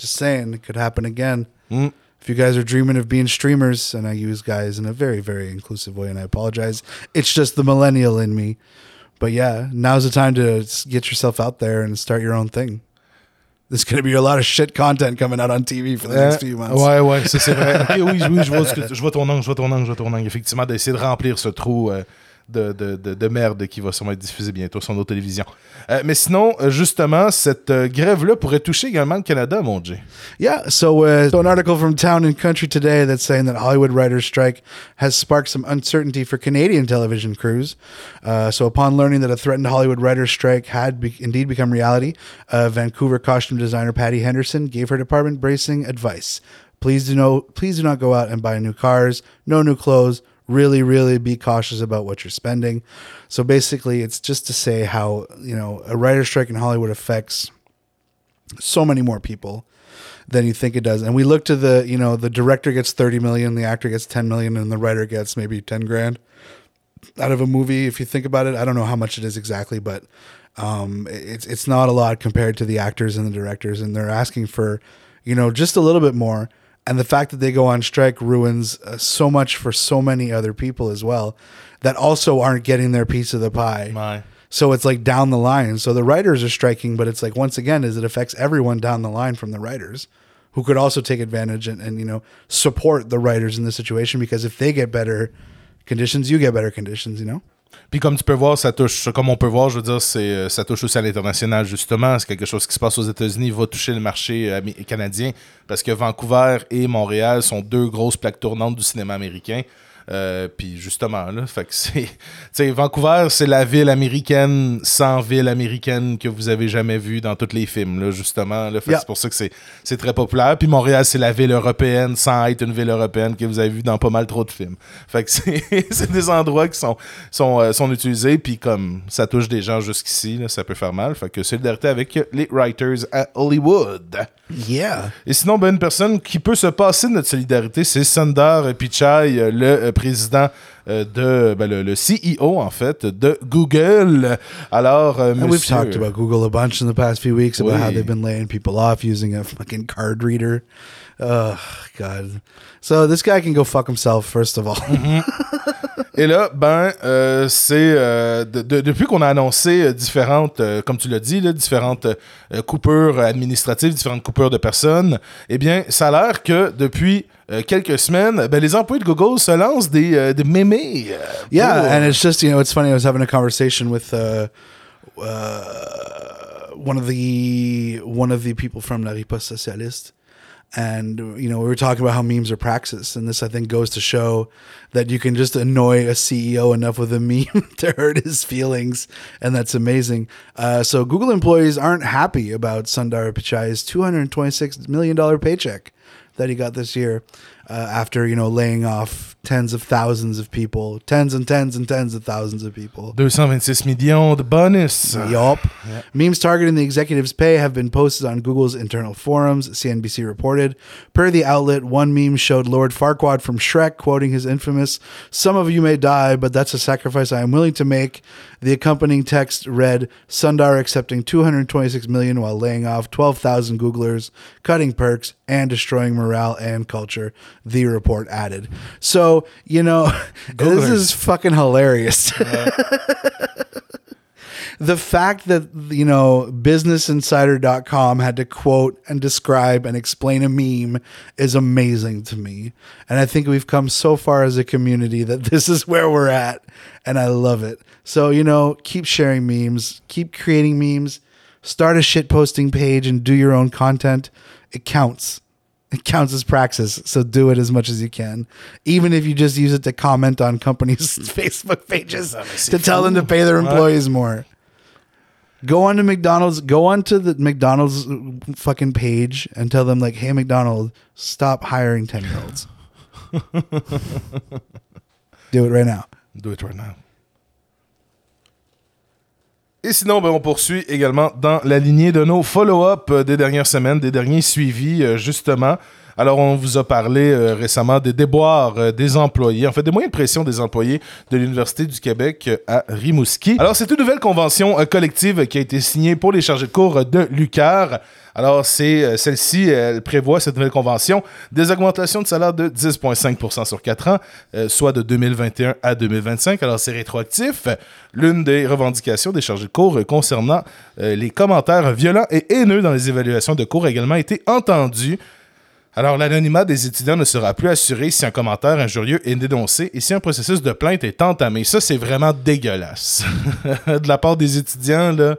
just saying it could happen again. Mm. If you guys are dreaming of being streamers, and I use guys in a very, very inclusive way, and I apologize, it's just the millennial in me. But yeah, now's the time to get yourself out there and start your own thing. There's going to be a lot of shit content coming out on TV for the next few months. ouais, ouais, ça c'est vrai. (laughs) Ok, oui, oui, je vois, ce que- je vois ton angle, je vois ton angle, je vois ton angle. Effectivement, d'essayer de remplir ce trou euh, de, de, de, de merde qui va sûrement être bientôt sur nos télévisions. Euh, mais sinon, euh, justement, cette euh, grève-là pourrait toucher également le Canada, mon Dieu. Yeah, so, uh, so an article from Town and Country today that's saying that Hollywood writers' strike has sparked some uncertainty for Canadian television crews. Uh, so, upon learning that a threatened Hollywood writers' strike had be- indeed become reality, uh, Vancouver costume designer Patty Henderson gave her department bracing advice. Please do no, please do not go out and buy new cars, no new clothes. Really, really be cautious about what you're spending. So basically, it's just to say how you know a writer's strike in Hollywood affects so many more people than you think it does. And we look to the, you know, the director gets 30 million, the actor gets 10 million, and the writer gets maybe 10 grand out of a movie. If you think about it, I don't know how much it is exactly, but um, it's it's not a lot compared to the actors and the directors, and they're asking for, you know, just a little bit more. And the fact that they go on strike ruins uh, so much for so many other people as well, that also aren't getting their piece of the pie. Ouais. So it's like down the line. So the writers are striking, but it's like once again, is it affects everyone down the line from the writers who could also take advantage and, and you know support the writers in this situation because if they get better conditions, you get better conditions. You know. Puis comme tu peux voir, ça touche, comme on peut voir, je veux dire, c'est, euh, ça touche aussi à l'international, justement. C'est quelque chose qui se passe aux États-Unis, va toucher le marché euh, canadien, parce que Vancouver et Montréal sont deux grosses plaques tournantes du cinéma américain. Euh, puis justement, là, fait que c'est. (laughs) Vancouver, c'est la ville américaine sans ville américaine que vous avez jamais vue dans tous les films, là, justement. Là, Yeah. c'est pour ça que c'est, très populaire. Puis Montréal, c'est la ville européenne sans être une ville européenne que vous avez vue dans pas mal trop de films. (laughs) Fait que (laughs) c'est, des endroits qui sont, sont, euh, sont utilisés. Puis comme ça touche des gens jusqu'ici, ça peut faire mal. Fait que solidarité avec les writers à Hollywood. Yeah. Et sinon, ben, une personne qui peut se passer de notre solidarité, c'est Sundar Pichai, le euh, président euh, de ben, le, le CEO en fait de Google. Alors, euh, And we've monsieur- talked about Google a bunch in the past few weeks about how Oui. they've been laying people off using a fucking card reader. Oh God. So this guy can go fuck himself, first of all. (laughs) Et là, ben, euh, c'est euh, de- de- depuis qu'on a annoncé euh, différentes, euh, comme tu l'as dit, là, différentes euh, coupures administratives, différentes coupures de personnes, eh bien, ça a l'air que depuis euh, quelques semaines, ben, les employés de Google se lancent des, euh, des mémés. euh, Yeah, pour- and it's just you know it's funny. I was having a conversation with uh, uh, one of the one of the people from La Riposte Socialiste, and you know we were talking about how memes are praxis, and this I think goes to show that you can just annoy a CEO enough with a (laughs) meme to hurt his feelings, and that's amazing. Uh, so Google employees aren't happy about Sundar Pichai's two hundred twenty-six million dollar paycheck that he got this year uh, after you know laying off tens of thousands of people, tens and tens and tens of thousands of people. 226 millions de bonus. Yup. Memes targeting the executive's pay have been posted on Google's internal forums, CNBC reported. Per the outlet, one meme showed Lord Farquaad from Shrek quoting his infamous, Some of you may die, but that's a sacrifice I am willing to make. The accompanying text read, Sundar accepting 226 million while laying off 12,000 Googlers, cutting perks, and destroying morale and culture, the report added. So, you know, (laughs) this is fucking hilarious. (laughs) the fact that you know businessinsider.com had to quote and describe and explain a meme is amazing to me. And i think we've come so far as a community that (laughs) this is where we're at and i love it. So you know keep sharing memes keep creating memes start a shit posting page and do your own content. It counts it counts as praxis so do it as much as you can. Even if you just use it to comment on companies (laughs) facebook pages to tell them to pay their employees more. Go on to mcdonald's go on to the mcdonald's fucking page and tell them like hey mcdonald stop hiring 10 year olds (laughs) do it right now. Do it right now. Et sinon, ben, on poursuit également dans la lignée de nos follow-up euh, des dernières semaines, des derniers suivis, euh, justement. Alors, on vous a parlé euh, récemment des déboires des employés, en fait, des moyens de pression des employés de l'Université du Québec à Rimouski. Alors, c'est une nouvelle convention collective qui a été signée pour les chargés de cours de l'UCAR. Alors, c'est euh, celle-ci, elle prévoit cette nouvelle convention des augmentations de salaire de 10,5 sur 4 ans, euh, soit de 2021 à 2025. Alors, c'est rétroactif. L'une des revendications des chargés de cours euh, concernant les commentaires violents et haineux dans les évaluations de cours a également été entendue. Alors, l'anonymat des étudiants ne sera plus assuré si un commentaire injurieux est dénoncé et si un processus de plainte est entamé. Ça, c'est vraiment dégueulasse. (laughs) de la part des étudiants, là,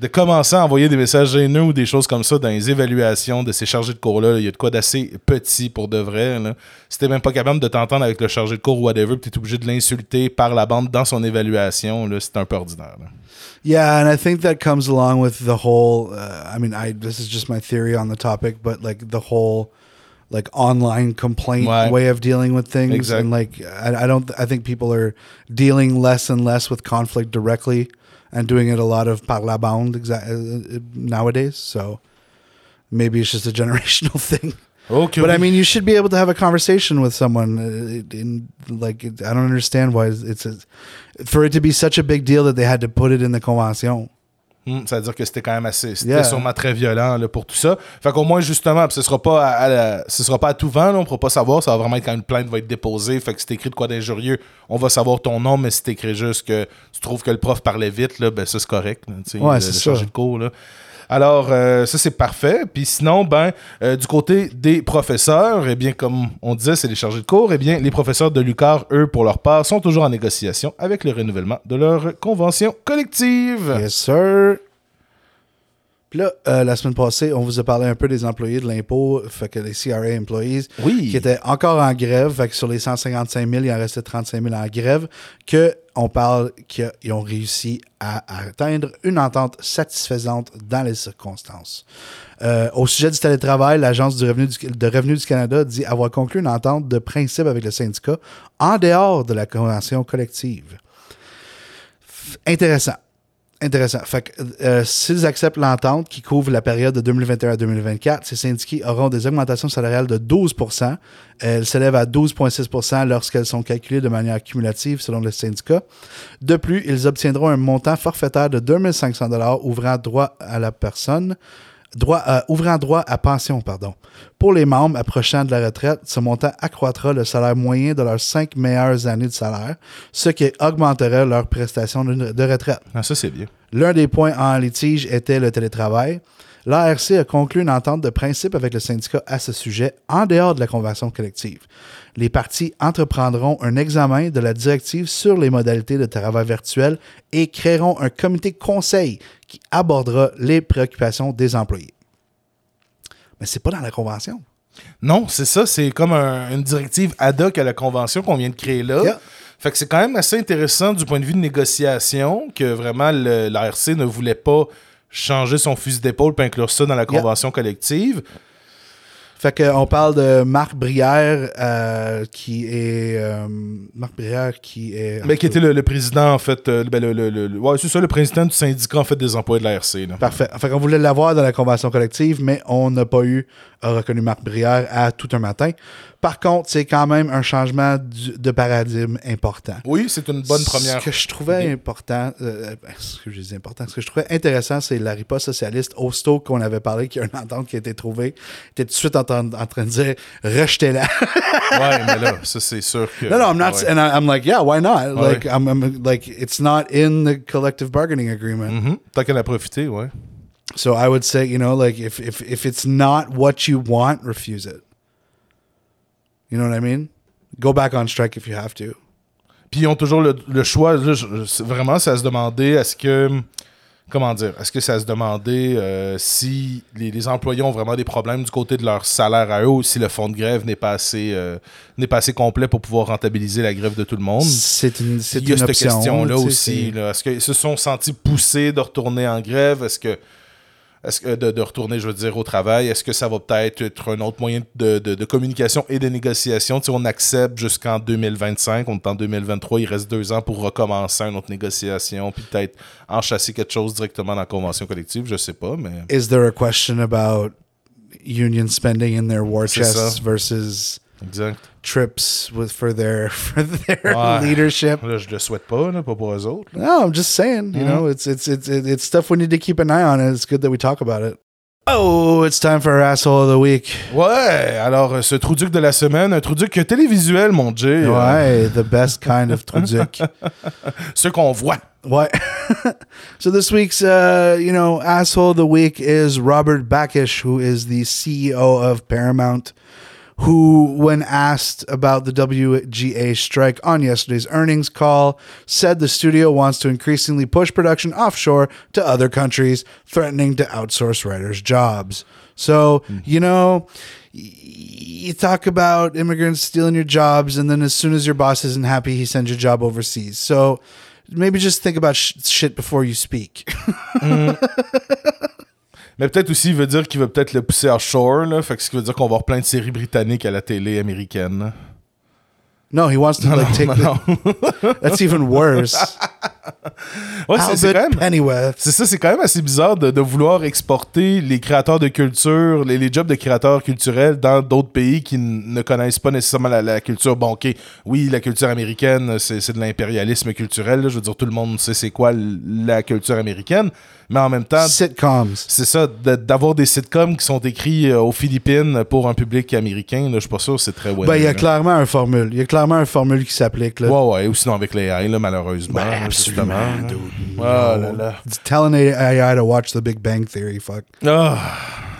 de commencer à envoyer des messages haineux ou des choses comme ça dans les évaluations de ces chargés de cours-là, là, il y a de quoi d'assez petit pour de vrai. Là. Si t'es même pas capable de t'entendre avec le chargé de cours ou whatever, puis t'es obligé de l'insulter par la bande dans son évaluation, là, c'est un peu ordinaire. là. Yeah, and I think that comes along with the whole. Uh, I mean, I this is just my theory on the topic, but like the whole like online complaint Ouais. way of dealing with things, Exact. and like I, I don't. I think people are dealing less and less with conflict directly and doing it a lot of par la bande exa- uh, nowadays. So maybe it's just a (laughs) generational thing. Ok, But I mean, you should be able to have a conversation with someone. uh, In like, I don't understand why it's a, for it to be such a big deal that they had to put it in the convention. Hmm, ça veut dire que c'était quand même assez. C'était Yeah. sûrement très violent là, pour tout ça. Fait qu'au moins, justement, ce sera pas à, à la- ce sera pas à tout vent, là, on pourra pas savoir. Ça va vraiment être quand une plainte va être déposée. Fait que si c'est écrit de quoi d'injurieux, on va savoir ton nom, mais si écrit juste que tu trouves que le prof parlait vite, là, ben ça c'est correct. là, Ouais, c'est ça. de cours. Là. Alors, euh, ça c'est parfait. Puis sinon, ben, euh, du côté des professeurs, eh bien, comme on disait, c'est les chargés de cours, eh bien, les professeurs de l'UCAR, eux, pour leur part, sont toujours en négociation avec le renouvellement de leur convention collective. Yes, sir. Puis là, euh, la semaine passée, on vous a parlé un peu des employés de l'impôt, fait que les CRA employees, Oui. qui étaient encore en grève, fait que sur les 155 000, il en restait 35 000 en grève, que on parle qu'ils ont réussi à, à atteindre une entente satisfaisante dans les circonstances. Euh, au sujet du télétravail, l'Agence du revenu du, de revenu du Canada dit avoir conclu une entente de principe avec le syndicat en dehors de la convention collective. F- Intéressant. Intéressant. Fait euh, s'ils acceptent l'entente qui couvre la période de 2021 à 2024, ces syndiqués auront des augmentations salariales de 12% Elles s'élèvent à 12,6% lorsqu'elles sont calculées de manière cumulative selon le syndicat. De plus, ils obtiendront un montant forfaitaire de 2500 ouvrant droit à la personne, droit, ouvrant droit à pension, pardon. Pour les membres approchant de la retraite, ce montant accroîtra le salaire moyen de leurs cinq meilleures années de salaire, ce qui augmenterait leurs prestations de- de retraite. Ah, ça c'est bien. L'un des points en litige était le télétravail. L'ARC a conclu une entente de principe avec le syndicat à ce sujet en dehors de la convention collective. Les parties entreprendront un examen de la directive sur les modalités de travail virtuel et créeront un comité conseil qui abordera les préoccupations des employés. Mais c'est pas dans la convention. Non, c'est ça. C'est comme un- une directive ad hoc à la convention qu'on vient de créer là. Yeah. Fait que c'est quand même assez intéressant du point de vue de négociation que vraiment l'ARC ne voulait pas changer son fusil d'épaule pour inclure ça dans la convention collective. Fait qu'on parle de Marc Brière euh, qui est euh, Marc Brière qui est Mais qui était le, le président, en fait. euh, ben, le, le- ouais, c'est ça, le président du syndicat en fait, des employés de l'ARC. là. Parfait. Fait qu'on voulait l'avoir dans la convention collective, mais on n'a pas eu a reconnu Marc Brière à tout un matin. Par contre, c'est quand même un changement du- de paradigme important. Oui, c'est une bonne première. Ce que je trouvais idée. important, euh, ben, ce que je dis important, ce que je trouvais intéressant, c'est la riposte socialiste au Stoke qu'on avait parlé, qu'il y a une entente qui a été trouvée, était tout de suite en, train- en train de dire rejetez-la. ouais, (laughs) mais là, ça, c'est sûr que. no, no, I'm not, Ouais. and I, I'm like, yeah, why not? Ouais. Like, I'm, I'm like, it's not in the collective bargaining agreement. Mhm. Tant qu'elle a profité, ouais. So I would say, you know, like if if if it's not what you want, refuse it. You know what I mean? Go back on strike if you have to. Puis ils ont toujours le, le choix. là, je- vraiment, à se demander est-ce que. Comment dire Est-ce que à se demander euh, si les, les employés ont vraiment des problèmes du côté de leur salaire à eux ou si le fonds de grève n'est pas assez, euh, n'est pas assez complet pour pouvoir rentabiliser la grève de tout le monde C'est une c'est Il y a une cette option. question-là aussi. là. Est-ce qu'ils se sont sentis poussés de retourner en grève? Est-ce que. Est-ce que de, de retourner, je veux dire, au travail, est-ce que ça va peut-être être un autre moyen de, de- de communication et de négociation? Tu sais, on accepte jusqu'en 2025, on est en 2023, il reste deux ans pour recommencer une autre négociation, puis peut-être enchasser quelque chose directement dans la convention collective, je sais pas, mais. Is there a question about union spending in their war chests versus Exact. trips with for their (laughs) for their Ouais. leadership? Là, je le souhaite pas, là, pas pour eux autres. No, I'm just saying. You know, it's it's it's it- it's stuff we need to keep an eye on, and it's good that we talk about it. Oh, it's time for our asshole of the week. Ouais, alors, euh, ce trou-duc de la semaine, un trou-duc télévisuel, mon euh, Ouais, the best kind of trudic. (laughs) ce qu'on voit. What? (laughs) so this week's, uh, you know, asshole of the week is Robert Backish, who is the CEO of Paramount, who, when asked about the WGA strike on yesterday's earnings call, said the studio wants to increasingly push production offshore to other countries, threatening to outsource writers' jobs. So, hmm. you know, you talk about immigrants stealing your jobs, and then as soon as your boss isn't happy, he sends your job overseas. So maybe just think about sh- shit before you speak. Mm. (laughs) Mais peut-être aussi, il veut dire qu'il veut peut-être le pousser offshore, là. Fait que ce qui veut dire qu'on va avoir plein de séries britanniques à la télé américaine. no, he wants to like take. non, the- that's even worse. Ouais, c'est- quand même. Pennyworth. C'est ça, c'est quand même assez bizarre de, de vouloir exporter les créateurs de culture, les, les jobs de créateurs culturels dans d'autres pays qui ne connaissent pas nécessairement la, la culture. Bon, ok, oui, la culture américaine, c'est de l'impérialisme culturel. là. Je veux dire, tout le monde sait c'est quoi la culture américaine, mais en même temps, Sitcoms. c'est ça, d'avoir des sitcoms qui sont écrits euh, aux Philippines pour un public américain, là, je suis pas sûr c'est très Ben, il y a clairement un formule. Il y a clairement un formule qui s'applique. Là. Ouais, ouais, ou sinon avec les AI, là, malheureusement. Ben, absolument, là. dude. Oh là là. Telling AI to watch The Big Bang Theory. Fuck. Ah,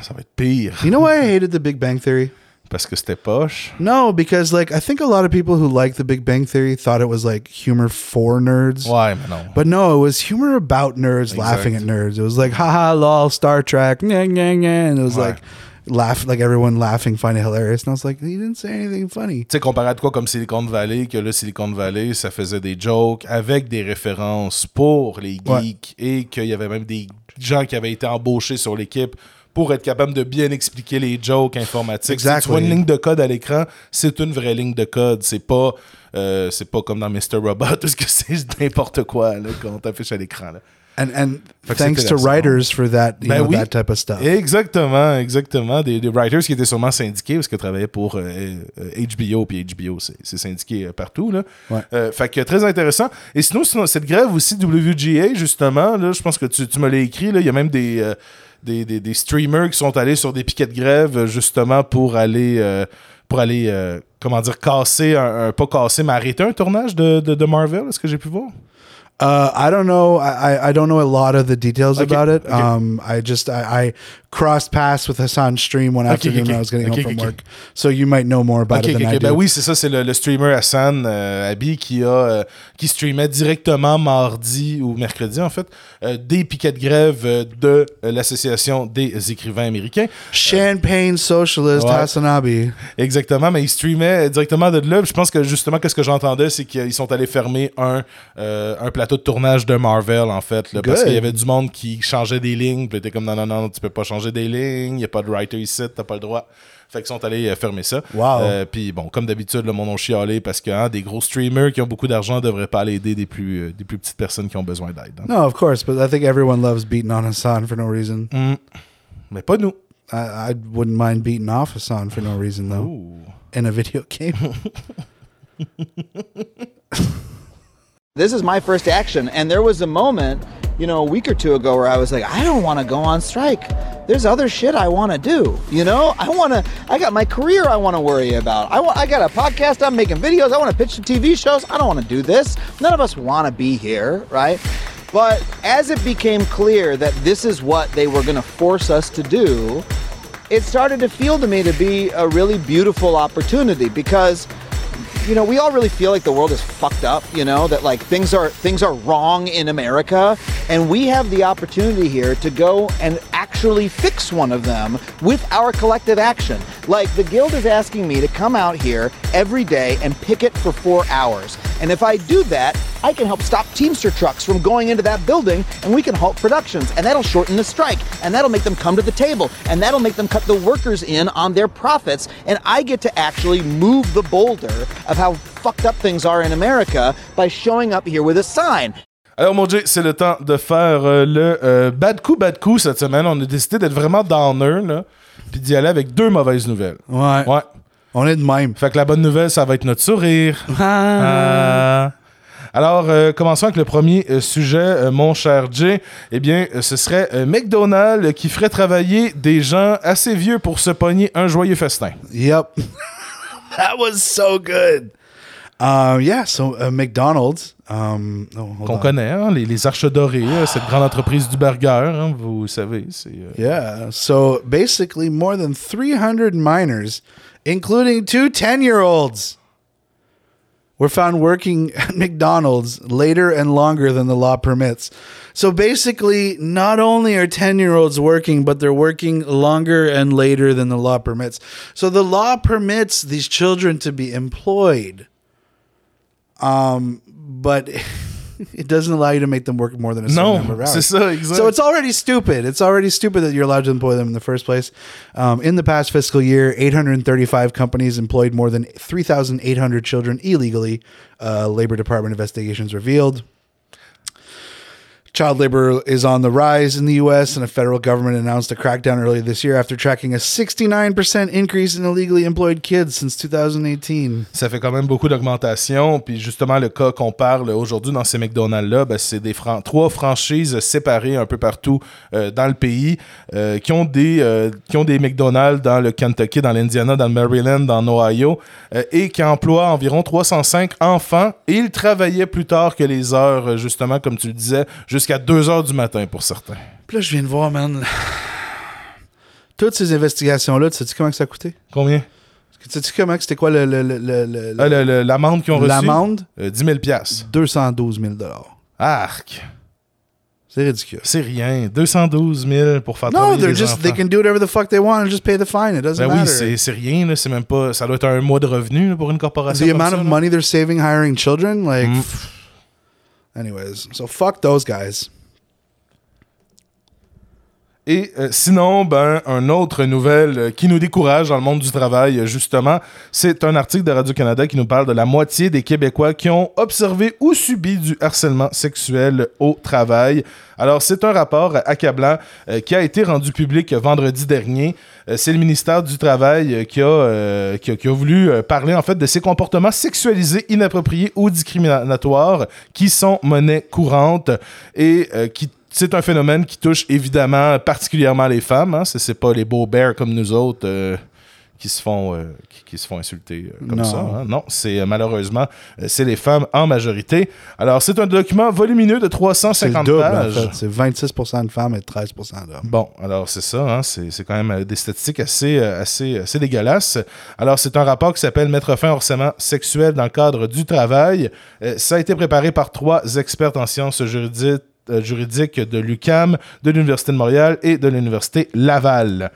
ça va être pire. You know why I hated The Big Bang Theory? Parce que c'était poche? No, because like I think a lot of people who like The Big Bang Theory thought it was like humor for nerds. Mais non. But no, it was humor about nerds laughing at nerds. It was like, haha, lol, Star Trek, nyeh, nyeh, nyeh. And it was Ouais. like, laugh, like everyone laughing, finding it hilarious. And I was like, he didn't say anything funny. Tu sais, comparé à de quoi comme Silicon Valley, que là, Silicon Valley, ça faisait des jokes avec des références pour les geeks et qu'il y avait même des gens qui avaient été embauchés sur l'équipe pour être capable de bien expliquer les jokes informatiques. Si tu vois une ligne de code à l'écran, c'est une vraie ligne de code. C'est pas, euh, c'est pas comme dans Mr. Robot, (laughs) parce que c'est n'importe quoi là, qu'on t'affiche à l'écran. là. And and thanks to writers for that, you Ben know, oui. that type of stuff. Exactement, exactement. Des, des writers qui étaient sûrement syndiqués parce qu'ils travaillaient pour euh, euh, HBO, puis HBO, c'est syndiqué euh, partout. Là. Ouais. Euh, fait que très intéressant. Et sinon, sinon, cette grève aussi, WGA, justement, là, je pense que tu, tu me l'as écrit, là, il y a même des, euh, des, des- des streamers qui sont allés sur des piquets de grève, euh, justement, pour aller, euh, pour aller euh, comment dire, casser, un, pas casser, mais arrêter un tournage de, de, de Marvel, est-ce que j'ai pu voir? Uh, I don't know. I, I- don't know a lot of the details Okay, about it. okay. Um, I just I, I crossed paths with Hassan's stream one afternoon when I was getting home from work. So you might know more about it than I ok. do. Ben oui, c'est ça, c'est le, le streamer Hassan euh, Abi qui a euh, qui streamait directement mardi ou mercredi en fait euh, des piquets de grève euh, de euh, l'association des écrivains américains. Champagne socialist Ouais. Hassanabi. Exactement, mais ils streamaient directement de là. Je pense que justement, qu'est-ce que j'entendais, c'est qu'ils sont allés fermer un, un plateau de tournage de Marvel, en fait. là, parce qu'il y avait du monde qui changeait des lignes. Puis était comme non, non, non, tu peux pas changer des lignes. Il n'y a pas de writer ici, t'as pas le droit. Fait qu'ils sont allés euh, fermer ça. Wow. Euh, puis bon, comme d'habitude, le monde a chialé parce que hein, des gros streamers qui ont beaucoup d'argent devraient pas aller aider des plus, euh, des plus petites personnes qui ont besoin d'aide. hein. No, of course, but I think everyone loves beating on Hassan for no reason. Mm. Mais pas nous. I, I wouldn't mind beating off Hassan for no reason though Ooh. in a video game. (laughs) This is my first action. And there was a moment, you know, a week or two ago where I was like, I don't want to go on strike. There's other shit I want to do. You know, (laughs) I want to, I got my career I want to worry about. I want, I got a podcast, I'm making videos, I want to pitch to TV shows. I don't want to do this. None of us want to be here, right? But as it became clear that this is what they were going to force us to do, it started to feel to me to be a really beautiful opportunity because you know, we all really feel like the world is fucked up, you know, that like things are things are wrong in America. And we have the opportunity here to go and actually fix one of them with our collective action. Like the guild is asking me to come out here every day and picket for 4 hours. And if I do that, I can help stop Teamster trucks from going into that building and we can halt productions. And that'll shorten the strike. And that'll make them come to the table. And that'll make them cut the workers in on their profits. And I get to actually move the boulder of how fucked up things are in America by showing up here with a sign. Alors, mon Dieu, c'est le temps de faire euh, le euh, bad coup, bad coup cette semaine. On a décidé d'être vraiment downer, là, puis d'y aller avec deux mauvaises nouvelles. Ouais. Ouais. On est de même. Fait que la bonne nouvelle, ça va être notre sourire. (laughs) Ah. Alors, euh, commençons avec le premier euh, sujet, euh, mon cher Jay. Eh bien, euh, ce serait euh, McDonald's qui ferait travailler des gens assez vieux pour se pogner un joyeux festin. Yep. That was so good. Uh, yeah, so uh, McDonald's. Um, oh, Qu'on on. connaît, hein, les, les Arches Dorées, euh, cette grande entreprise du burger, hein, vous savez. C'est, euh, Yeah, so basically more than 300 minors, including two 10 year olds, were found working at (laughs) McDonald's later and longer than the law permits. So basically, not only are 10 year olds working, but they're working longer and later than the law permits. So the law permits these children to be employed. Um, but (laughs) it doesn't allow you to make them work more than a certain Non, number of hours. (laughs) c'est ça, exact. So it's already stupid. It's already stupid that you're allowed to employ them in the first place. Um, in the past fiscal year, 835 companies employed more than 3,800 children illegally. Uh, Labor Department investigations revealed. Child labor is on the rise in the U.S., and a federal government announced a crackdown earlier this year after tracking a 69% increase in illegally employed kids since 2018. Ça fait quand même beaucoup d'augmentation. Puis justement, le cas qu'on parle aujourd'hui dans ces McDonald's-là, ben, c'est des fran- trois franchises séparées un peu partout euh, dans le pays euh, qui, ont des, euh, qui ont des McDonald's dans le Kentucky, dans l'Indiana, dans le Maryland, dans l'Ohio euh, et qui emploient environ 305 enfants. Et ils travaillaient plus tard que les heures, justement, comme tu le disais, jusqu'à 2 heures du matin pour certains. Puis là, je viens de voir, man. (sighs) Toutes ces investigations-là, tu sais comment que ça a coûté? Combien? Tu sais comment que c'était quoi le, le- le- le- le- Ah, L'amende qu'ils ont reçue? l'amende? Euh, 10 000 piastres. 212 000 Arc! C'est ridicule. C'est rien. 212 000 pour faire No, travailler they're des just enfants. they can do whatever the fuck they want and just pay the fine. It doesn't Ben oui, matter. c'est c'est rien, là, c'est même pas. Ça doit être un mois de revenu là, pour une corporation. the amount ça, of là. money they're saving hiring children, like. Mm. Anyways, so fuck those guys. Et euh, sinon, ben, une autre nouvelle euh, qui nous décourage dans le monde du travail, euh, justement, c'est un article de Radio-Canada qui nous parle de la moitié des Québécois qui ont observé ou subi du harcèlement sexuel au travail. Alors, c'est un rapport accablant qui a été rendu public vendredi dernier. C'est le ministère du Travail qui, a, qui, a, voulu parler, en fait, de ces comportements sexualisés, inappropriés ou discriminatoires qui sont monnaie courante et qui c'est un phénomène qui touche évidemment particulièrement les femmes. Hein. C'est, pas les beaux bears comme nous autres euh, qui se font euh, qui, qui se font insulter euh, comme Non. ça. hein. Non, c'est malheureusement c'est les femmes en majorité. Alors c'est un document volumineux de C'est le 350 double, en pages. fait. C'est 26% de femmes et 13% d'hommes. Bon, alors c'est ça, hein, c'est, quand même des statistiques assez, assez, assez dégueulasses. Alors c'est un rapport qui s'appelle Mettre fin au harcèlement sexuel dans le cadre du travail. Ça a été préparé par trois expertes en sciences juridiques, euh, juridiques de l'UCAM, de l'Université de Montréal et de l'Université Laval.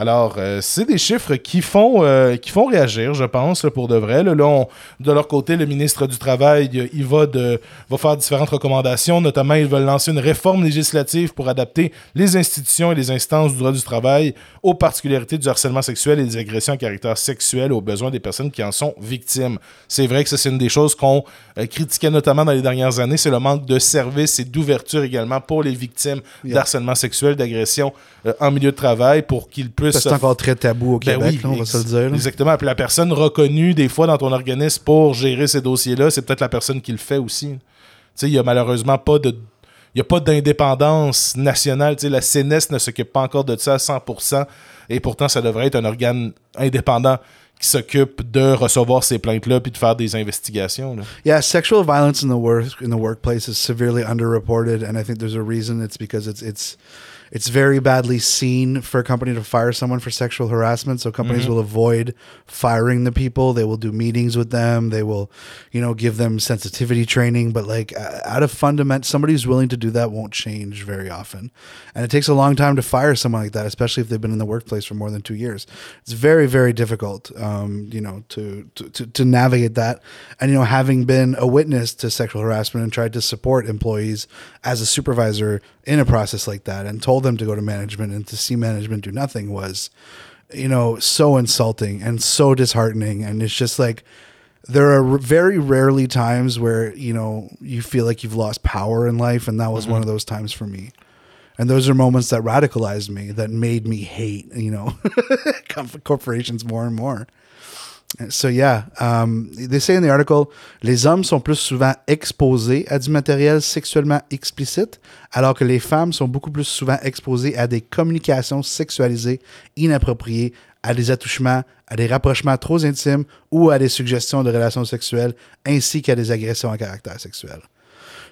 Alors, euh, c'est des chiffres qui font, euh, qui font réagir, je pense, pour de vrai. Là, on- de leur côté, le ministre du Travail, euh, il va, de, va faire différentes recommandations. Notamment, ils veulent lancer une réforme législative pour adapter les institutions et les instances du droit du travail aux particularités du harcèlement sexuel et des agressions à caractère sexuel aux besoins des personnes qui en sont victimes. C'est vrai que ça, c'est une des choses qu'on euh, critiquait notamment dans les dernières années, c'est le manque de services et d'ouverture également pour les victimes d'harcèlement sexuel, d'agression en milieu de travail pour qu'ils puissent c'est encore très tabou au Ben Québec, oui, là, on va se le dire. là. Exactement. Puis la personne reconnue, des fois, dans ton organisme pour gérer ces dossiers-là, c'est peut-être la personne qui le fait aussi. Tu sais, il y a malheureusement pas de. Il n'y a pas d'indépendance nationale. Tu sais, la CNES ne s'occupe pas encore de ça à 100%. Et pourtant, ça devrait être un organe indépendant qui s'occupe de recevoir ces plaintes-là puis de faire des investigations. là. Yeah, sexual violence in the work in the workplace is severely underreported, and I think there's a reason. It's because it's it's it's very badly seen for a company to fire someone for sexual harassment. So companies will avoid firing the people. They will do meetings with them. They will, you know, give them sensitivity training. But like out of fundament, somebody who's willing to do that won't change very often, and it takes a long time to fire someone like that, especially if they've been in the workplace for more than two years. It's very very difficult, um, you know, to, to to to navigate that. And you know, having been a witness to sexual harassment and tried to support employees as a supervisor in a process like that, and told them to go to management and to see management do nothing was, you know, so insulting and so disheartening. And it's just like there are very rarely times where you know you feel like you've lost power in life, and that was one mm-hmm. of those times for me. And those are moments that radicalized me, that made me hate, you know, (laughs) corporations more and more. So yeah, um, they say in the article, les hommes sont plus souvent exposés à du matériel sexuellement explicite, alors que les femmes sont beaucoup plus souvent exposées à des communications sexualisées inappropriées, à des attouchements, à des rapprochements trop intimes ou à des suggestions de relations sexuelles, ainsi qu'à des agressions à caractère sexuel.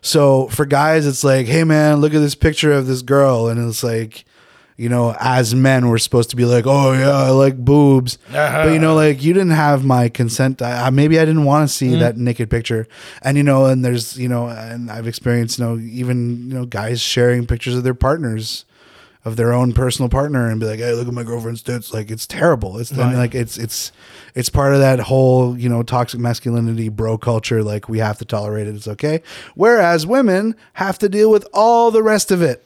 So for guys, it's like, hey man, look at this picture of this girl, and it's like, you know, as men, we're supposed to be like, oh yeah, I like boobs, but you know, uh-huh. like you didn't have my consent. I, I, maybe I didn't want to see mm-hmm. that naked picture, and you know, and there's, you know, and I've experienced, you know, even you know, guys sharing pictures of their partners. Of their own personal partner and be like, "Hey, look at my girlfriend's tits!" Like it's terrible. It's I mean, like it's it's it's part of that whole you know toxic masculinity bro culture. Like we have to tolerate it. It's okay. Whereas women have to deal with all the rest of it.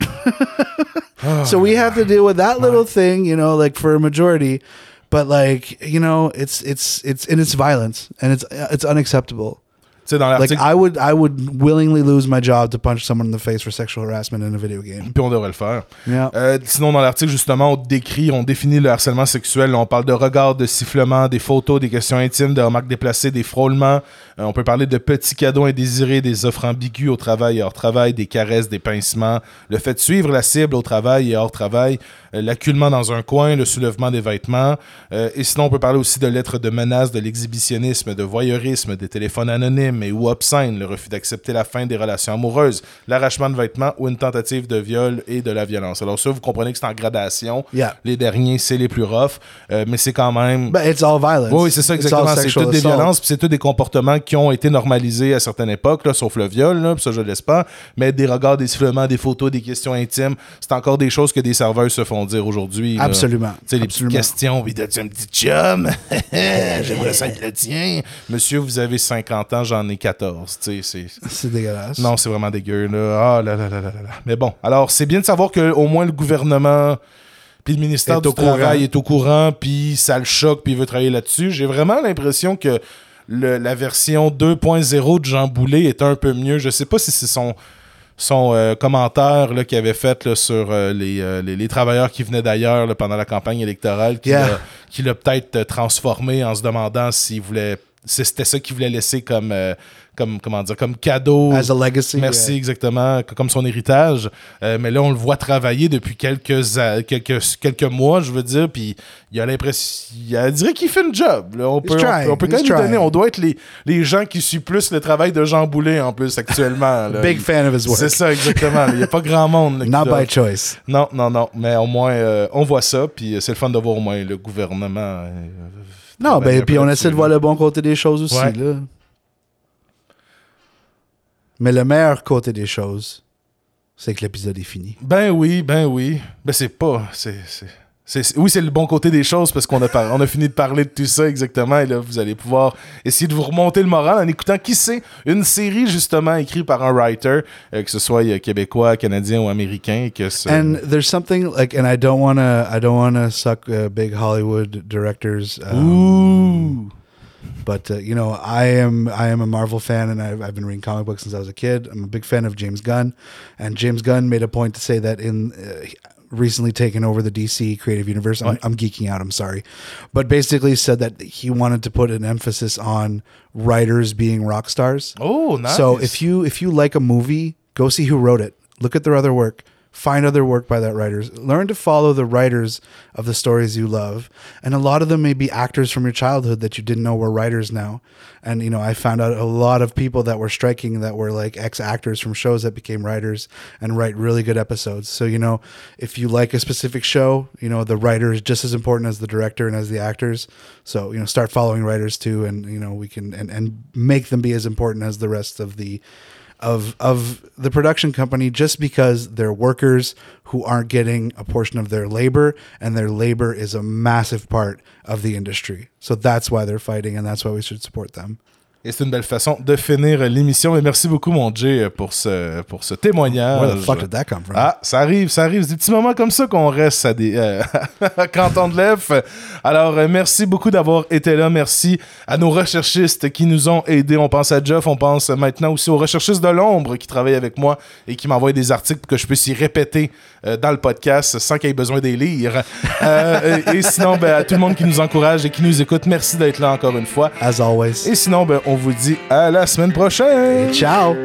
(laughs) so we have to deal with that little thing, you know, like for a majority. But like you know, it's it's it's and it's violence and it's uh, it's unacceptable. Sais, dans Like l'article, I would I would willingly lose my job to punch someone in the face for sexual harassment in a video game. puis on devrait le faire. Yeah. Euh, sinon, dans l'article, justement, on décrit, on définit le harcèlement sexuel. On parle de regards, de sifflements, des photos, des questions intimes, de remarques déplacées, des frôlements. Euh, on peut parler de petits cadeaux indésirés, des offres ambiguës au travail et hors travail, des caresses, des pincements, le fait de suivre la cible au travail et hors travail, l'acculement dans un coin, le soulèvement des vêtements. Euh, et sinon, on peut parler aussi de lettres de menaces, de l'exhibitionnisme, de voyeurisme, des téléphones anonymes et ou obscènes, le refus d'accepter la fin des relations amoureuses, l'arrachement de vêtements ou une tentative de viol et de la violence. Alors ça, vous comprenez que c'est en gradation. Yeah. Les derniers, c'est les plus roughs, euh, mais c'est quand même... But it's all violence. Oui, c'est ça, exactement. C'est toutes des violences, puis c'est tous des comportements qui ont été normalisés à certaines époques, là, sauf le viol, là, puis ça, je laisse pas. Mais des regards, des sifflements, des photos, des questions intimes, c'est encore des choses que des serveurs se font dire aujourd'hui. Absolument. Tu sais, les petites questions, oui, t'as-tu un petit chum? (laughs) J'aimerais ça être le tien. Monsieur, vous avez 50 ans, j'en ai 14. Tu sais, c'est... (laughs) C'est dégueulasse. Non, c'est vraiment dégueu, là. Ah là là là là là. Mais bon, alors, c'est bien de savoir que au moins le gouvernement puis le ministère Est du au Travail courant. est au courant, puis ça le choque, puis il veut travailler là-dessus. J'ai vraiment l'impression que le- la version 2.0 de Jean Boulet est un peu mieux. Je sais pas si c'est son son euh, commentaire là, qu'il avait fait là, sur euh, les, euh, les, les travailleurs qui venaient d'ailleurs là, pendant la campagne électorale, qui Yeah. l'a- qui l'a peut-être euh, transformé en se demandant s'il voulait si c'était ça qu'il voulait laisser comme, euh, comme comment dire comme cadeau As a legacy. Merci, yeah. exactement, comme son héritage. Euh, mais là, on le voit travailler depuis quelques, quelques, quelques mois, je veux dire, puis il a l'impression. Il dirait qu'il fait une job. là. On, peut, on trying, peut- on peut quand même lui donner. On doit être les, les gens qui suivent plus le travail de Jean Boulet, en plus, actuellement. là. Big fan of his work. C'est ça, exactement. Il n'y a pas grand monde. là, Not by choice. Non, non, non. Mais au moins, euh, on voit ça, puis c'est le fun de voir au moins le gouvernement. euh, Non, ben, puis on essaie de voir le bon côté des choses aussi, Ouais. là. Mais le meilleur côté des choses, c'est que l'épisode est fini. Ben oui, ben oui. Ben c'est pas. C'est, c'est, c'est- c'est- oui, c'est le bon côté des choses parce qu'on a, par- on a fini de parler de tout ça exactement. Et là, vous allez pouvoir essayer de vous remonter le moral en écoutant qui sait une série justement écrite par un writer, euh, que ce soit euh, québécois, canadien ou américain. et Que And there's something like, and I don't want to, I don't want to suck uh, big Hollywood directors. Um, Ouh. But uh, you know, I am I am a Marvel fan, and I've, I've been reading comic books since I was a kid. I'm a big fan of James Gunn, and James Gunn made a point to say that in uh, recently taken over the DC creative universe. I'm, I'm geeking out. I'm sorry, but basically said that he wanted to put an emphasis on writers being rock stars. Oh, nice. So if you if you like a movie, go see who wrote it. Look at their other work. Find other work by that writers. Learn to follow the writers of the stories you love. And a lot of them may be actors from your childhood that you didn't know were writers now. And you know, I found out a lot of people that were striking that were like ex actors from shows that became writers and write really good episodes. So, you know, if you like a specific show, you know, the writer is just as important as the director and as the actors. So, you know, start following writers too and you know, we can and, and make them be as important as the rest of the of of the production company just because they're workers who aren't getting a portion of their labor and their labor is a massive part of the industry. So that's why they're fighting and that's why we should support them. Et c'est une belle façon de finir l'émission. Et merci beaucoup, mon Jay, pour ce, pour ce témoignage. Where the fuck did that come from? Ah, ça arrive, ça arrive. C'est des petits moments comme ça qu'on reste à des euh, (laughs) lèvres. Alors, euh, merci beaucoup d'avoir été là. Merci à nos recherchistes qui nous ont aidés. On pense à Jeff, on pense maintenant aussi aux recherchistes de l'ombre qui travaillent avec moi et qui m'envoient des articles pour que je puisse y répéter euh, dans le podcast sans qu'il ait besoin d'y lire. Euh, et, et sinon, ben, à tout le monde qui nous encourage et qui nous écoute, merci d'être là encore une fois. As always. Et sinon, ben, on vous dit à la semaine prochaine. Ciao.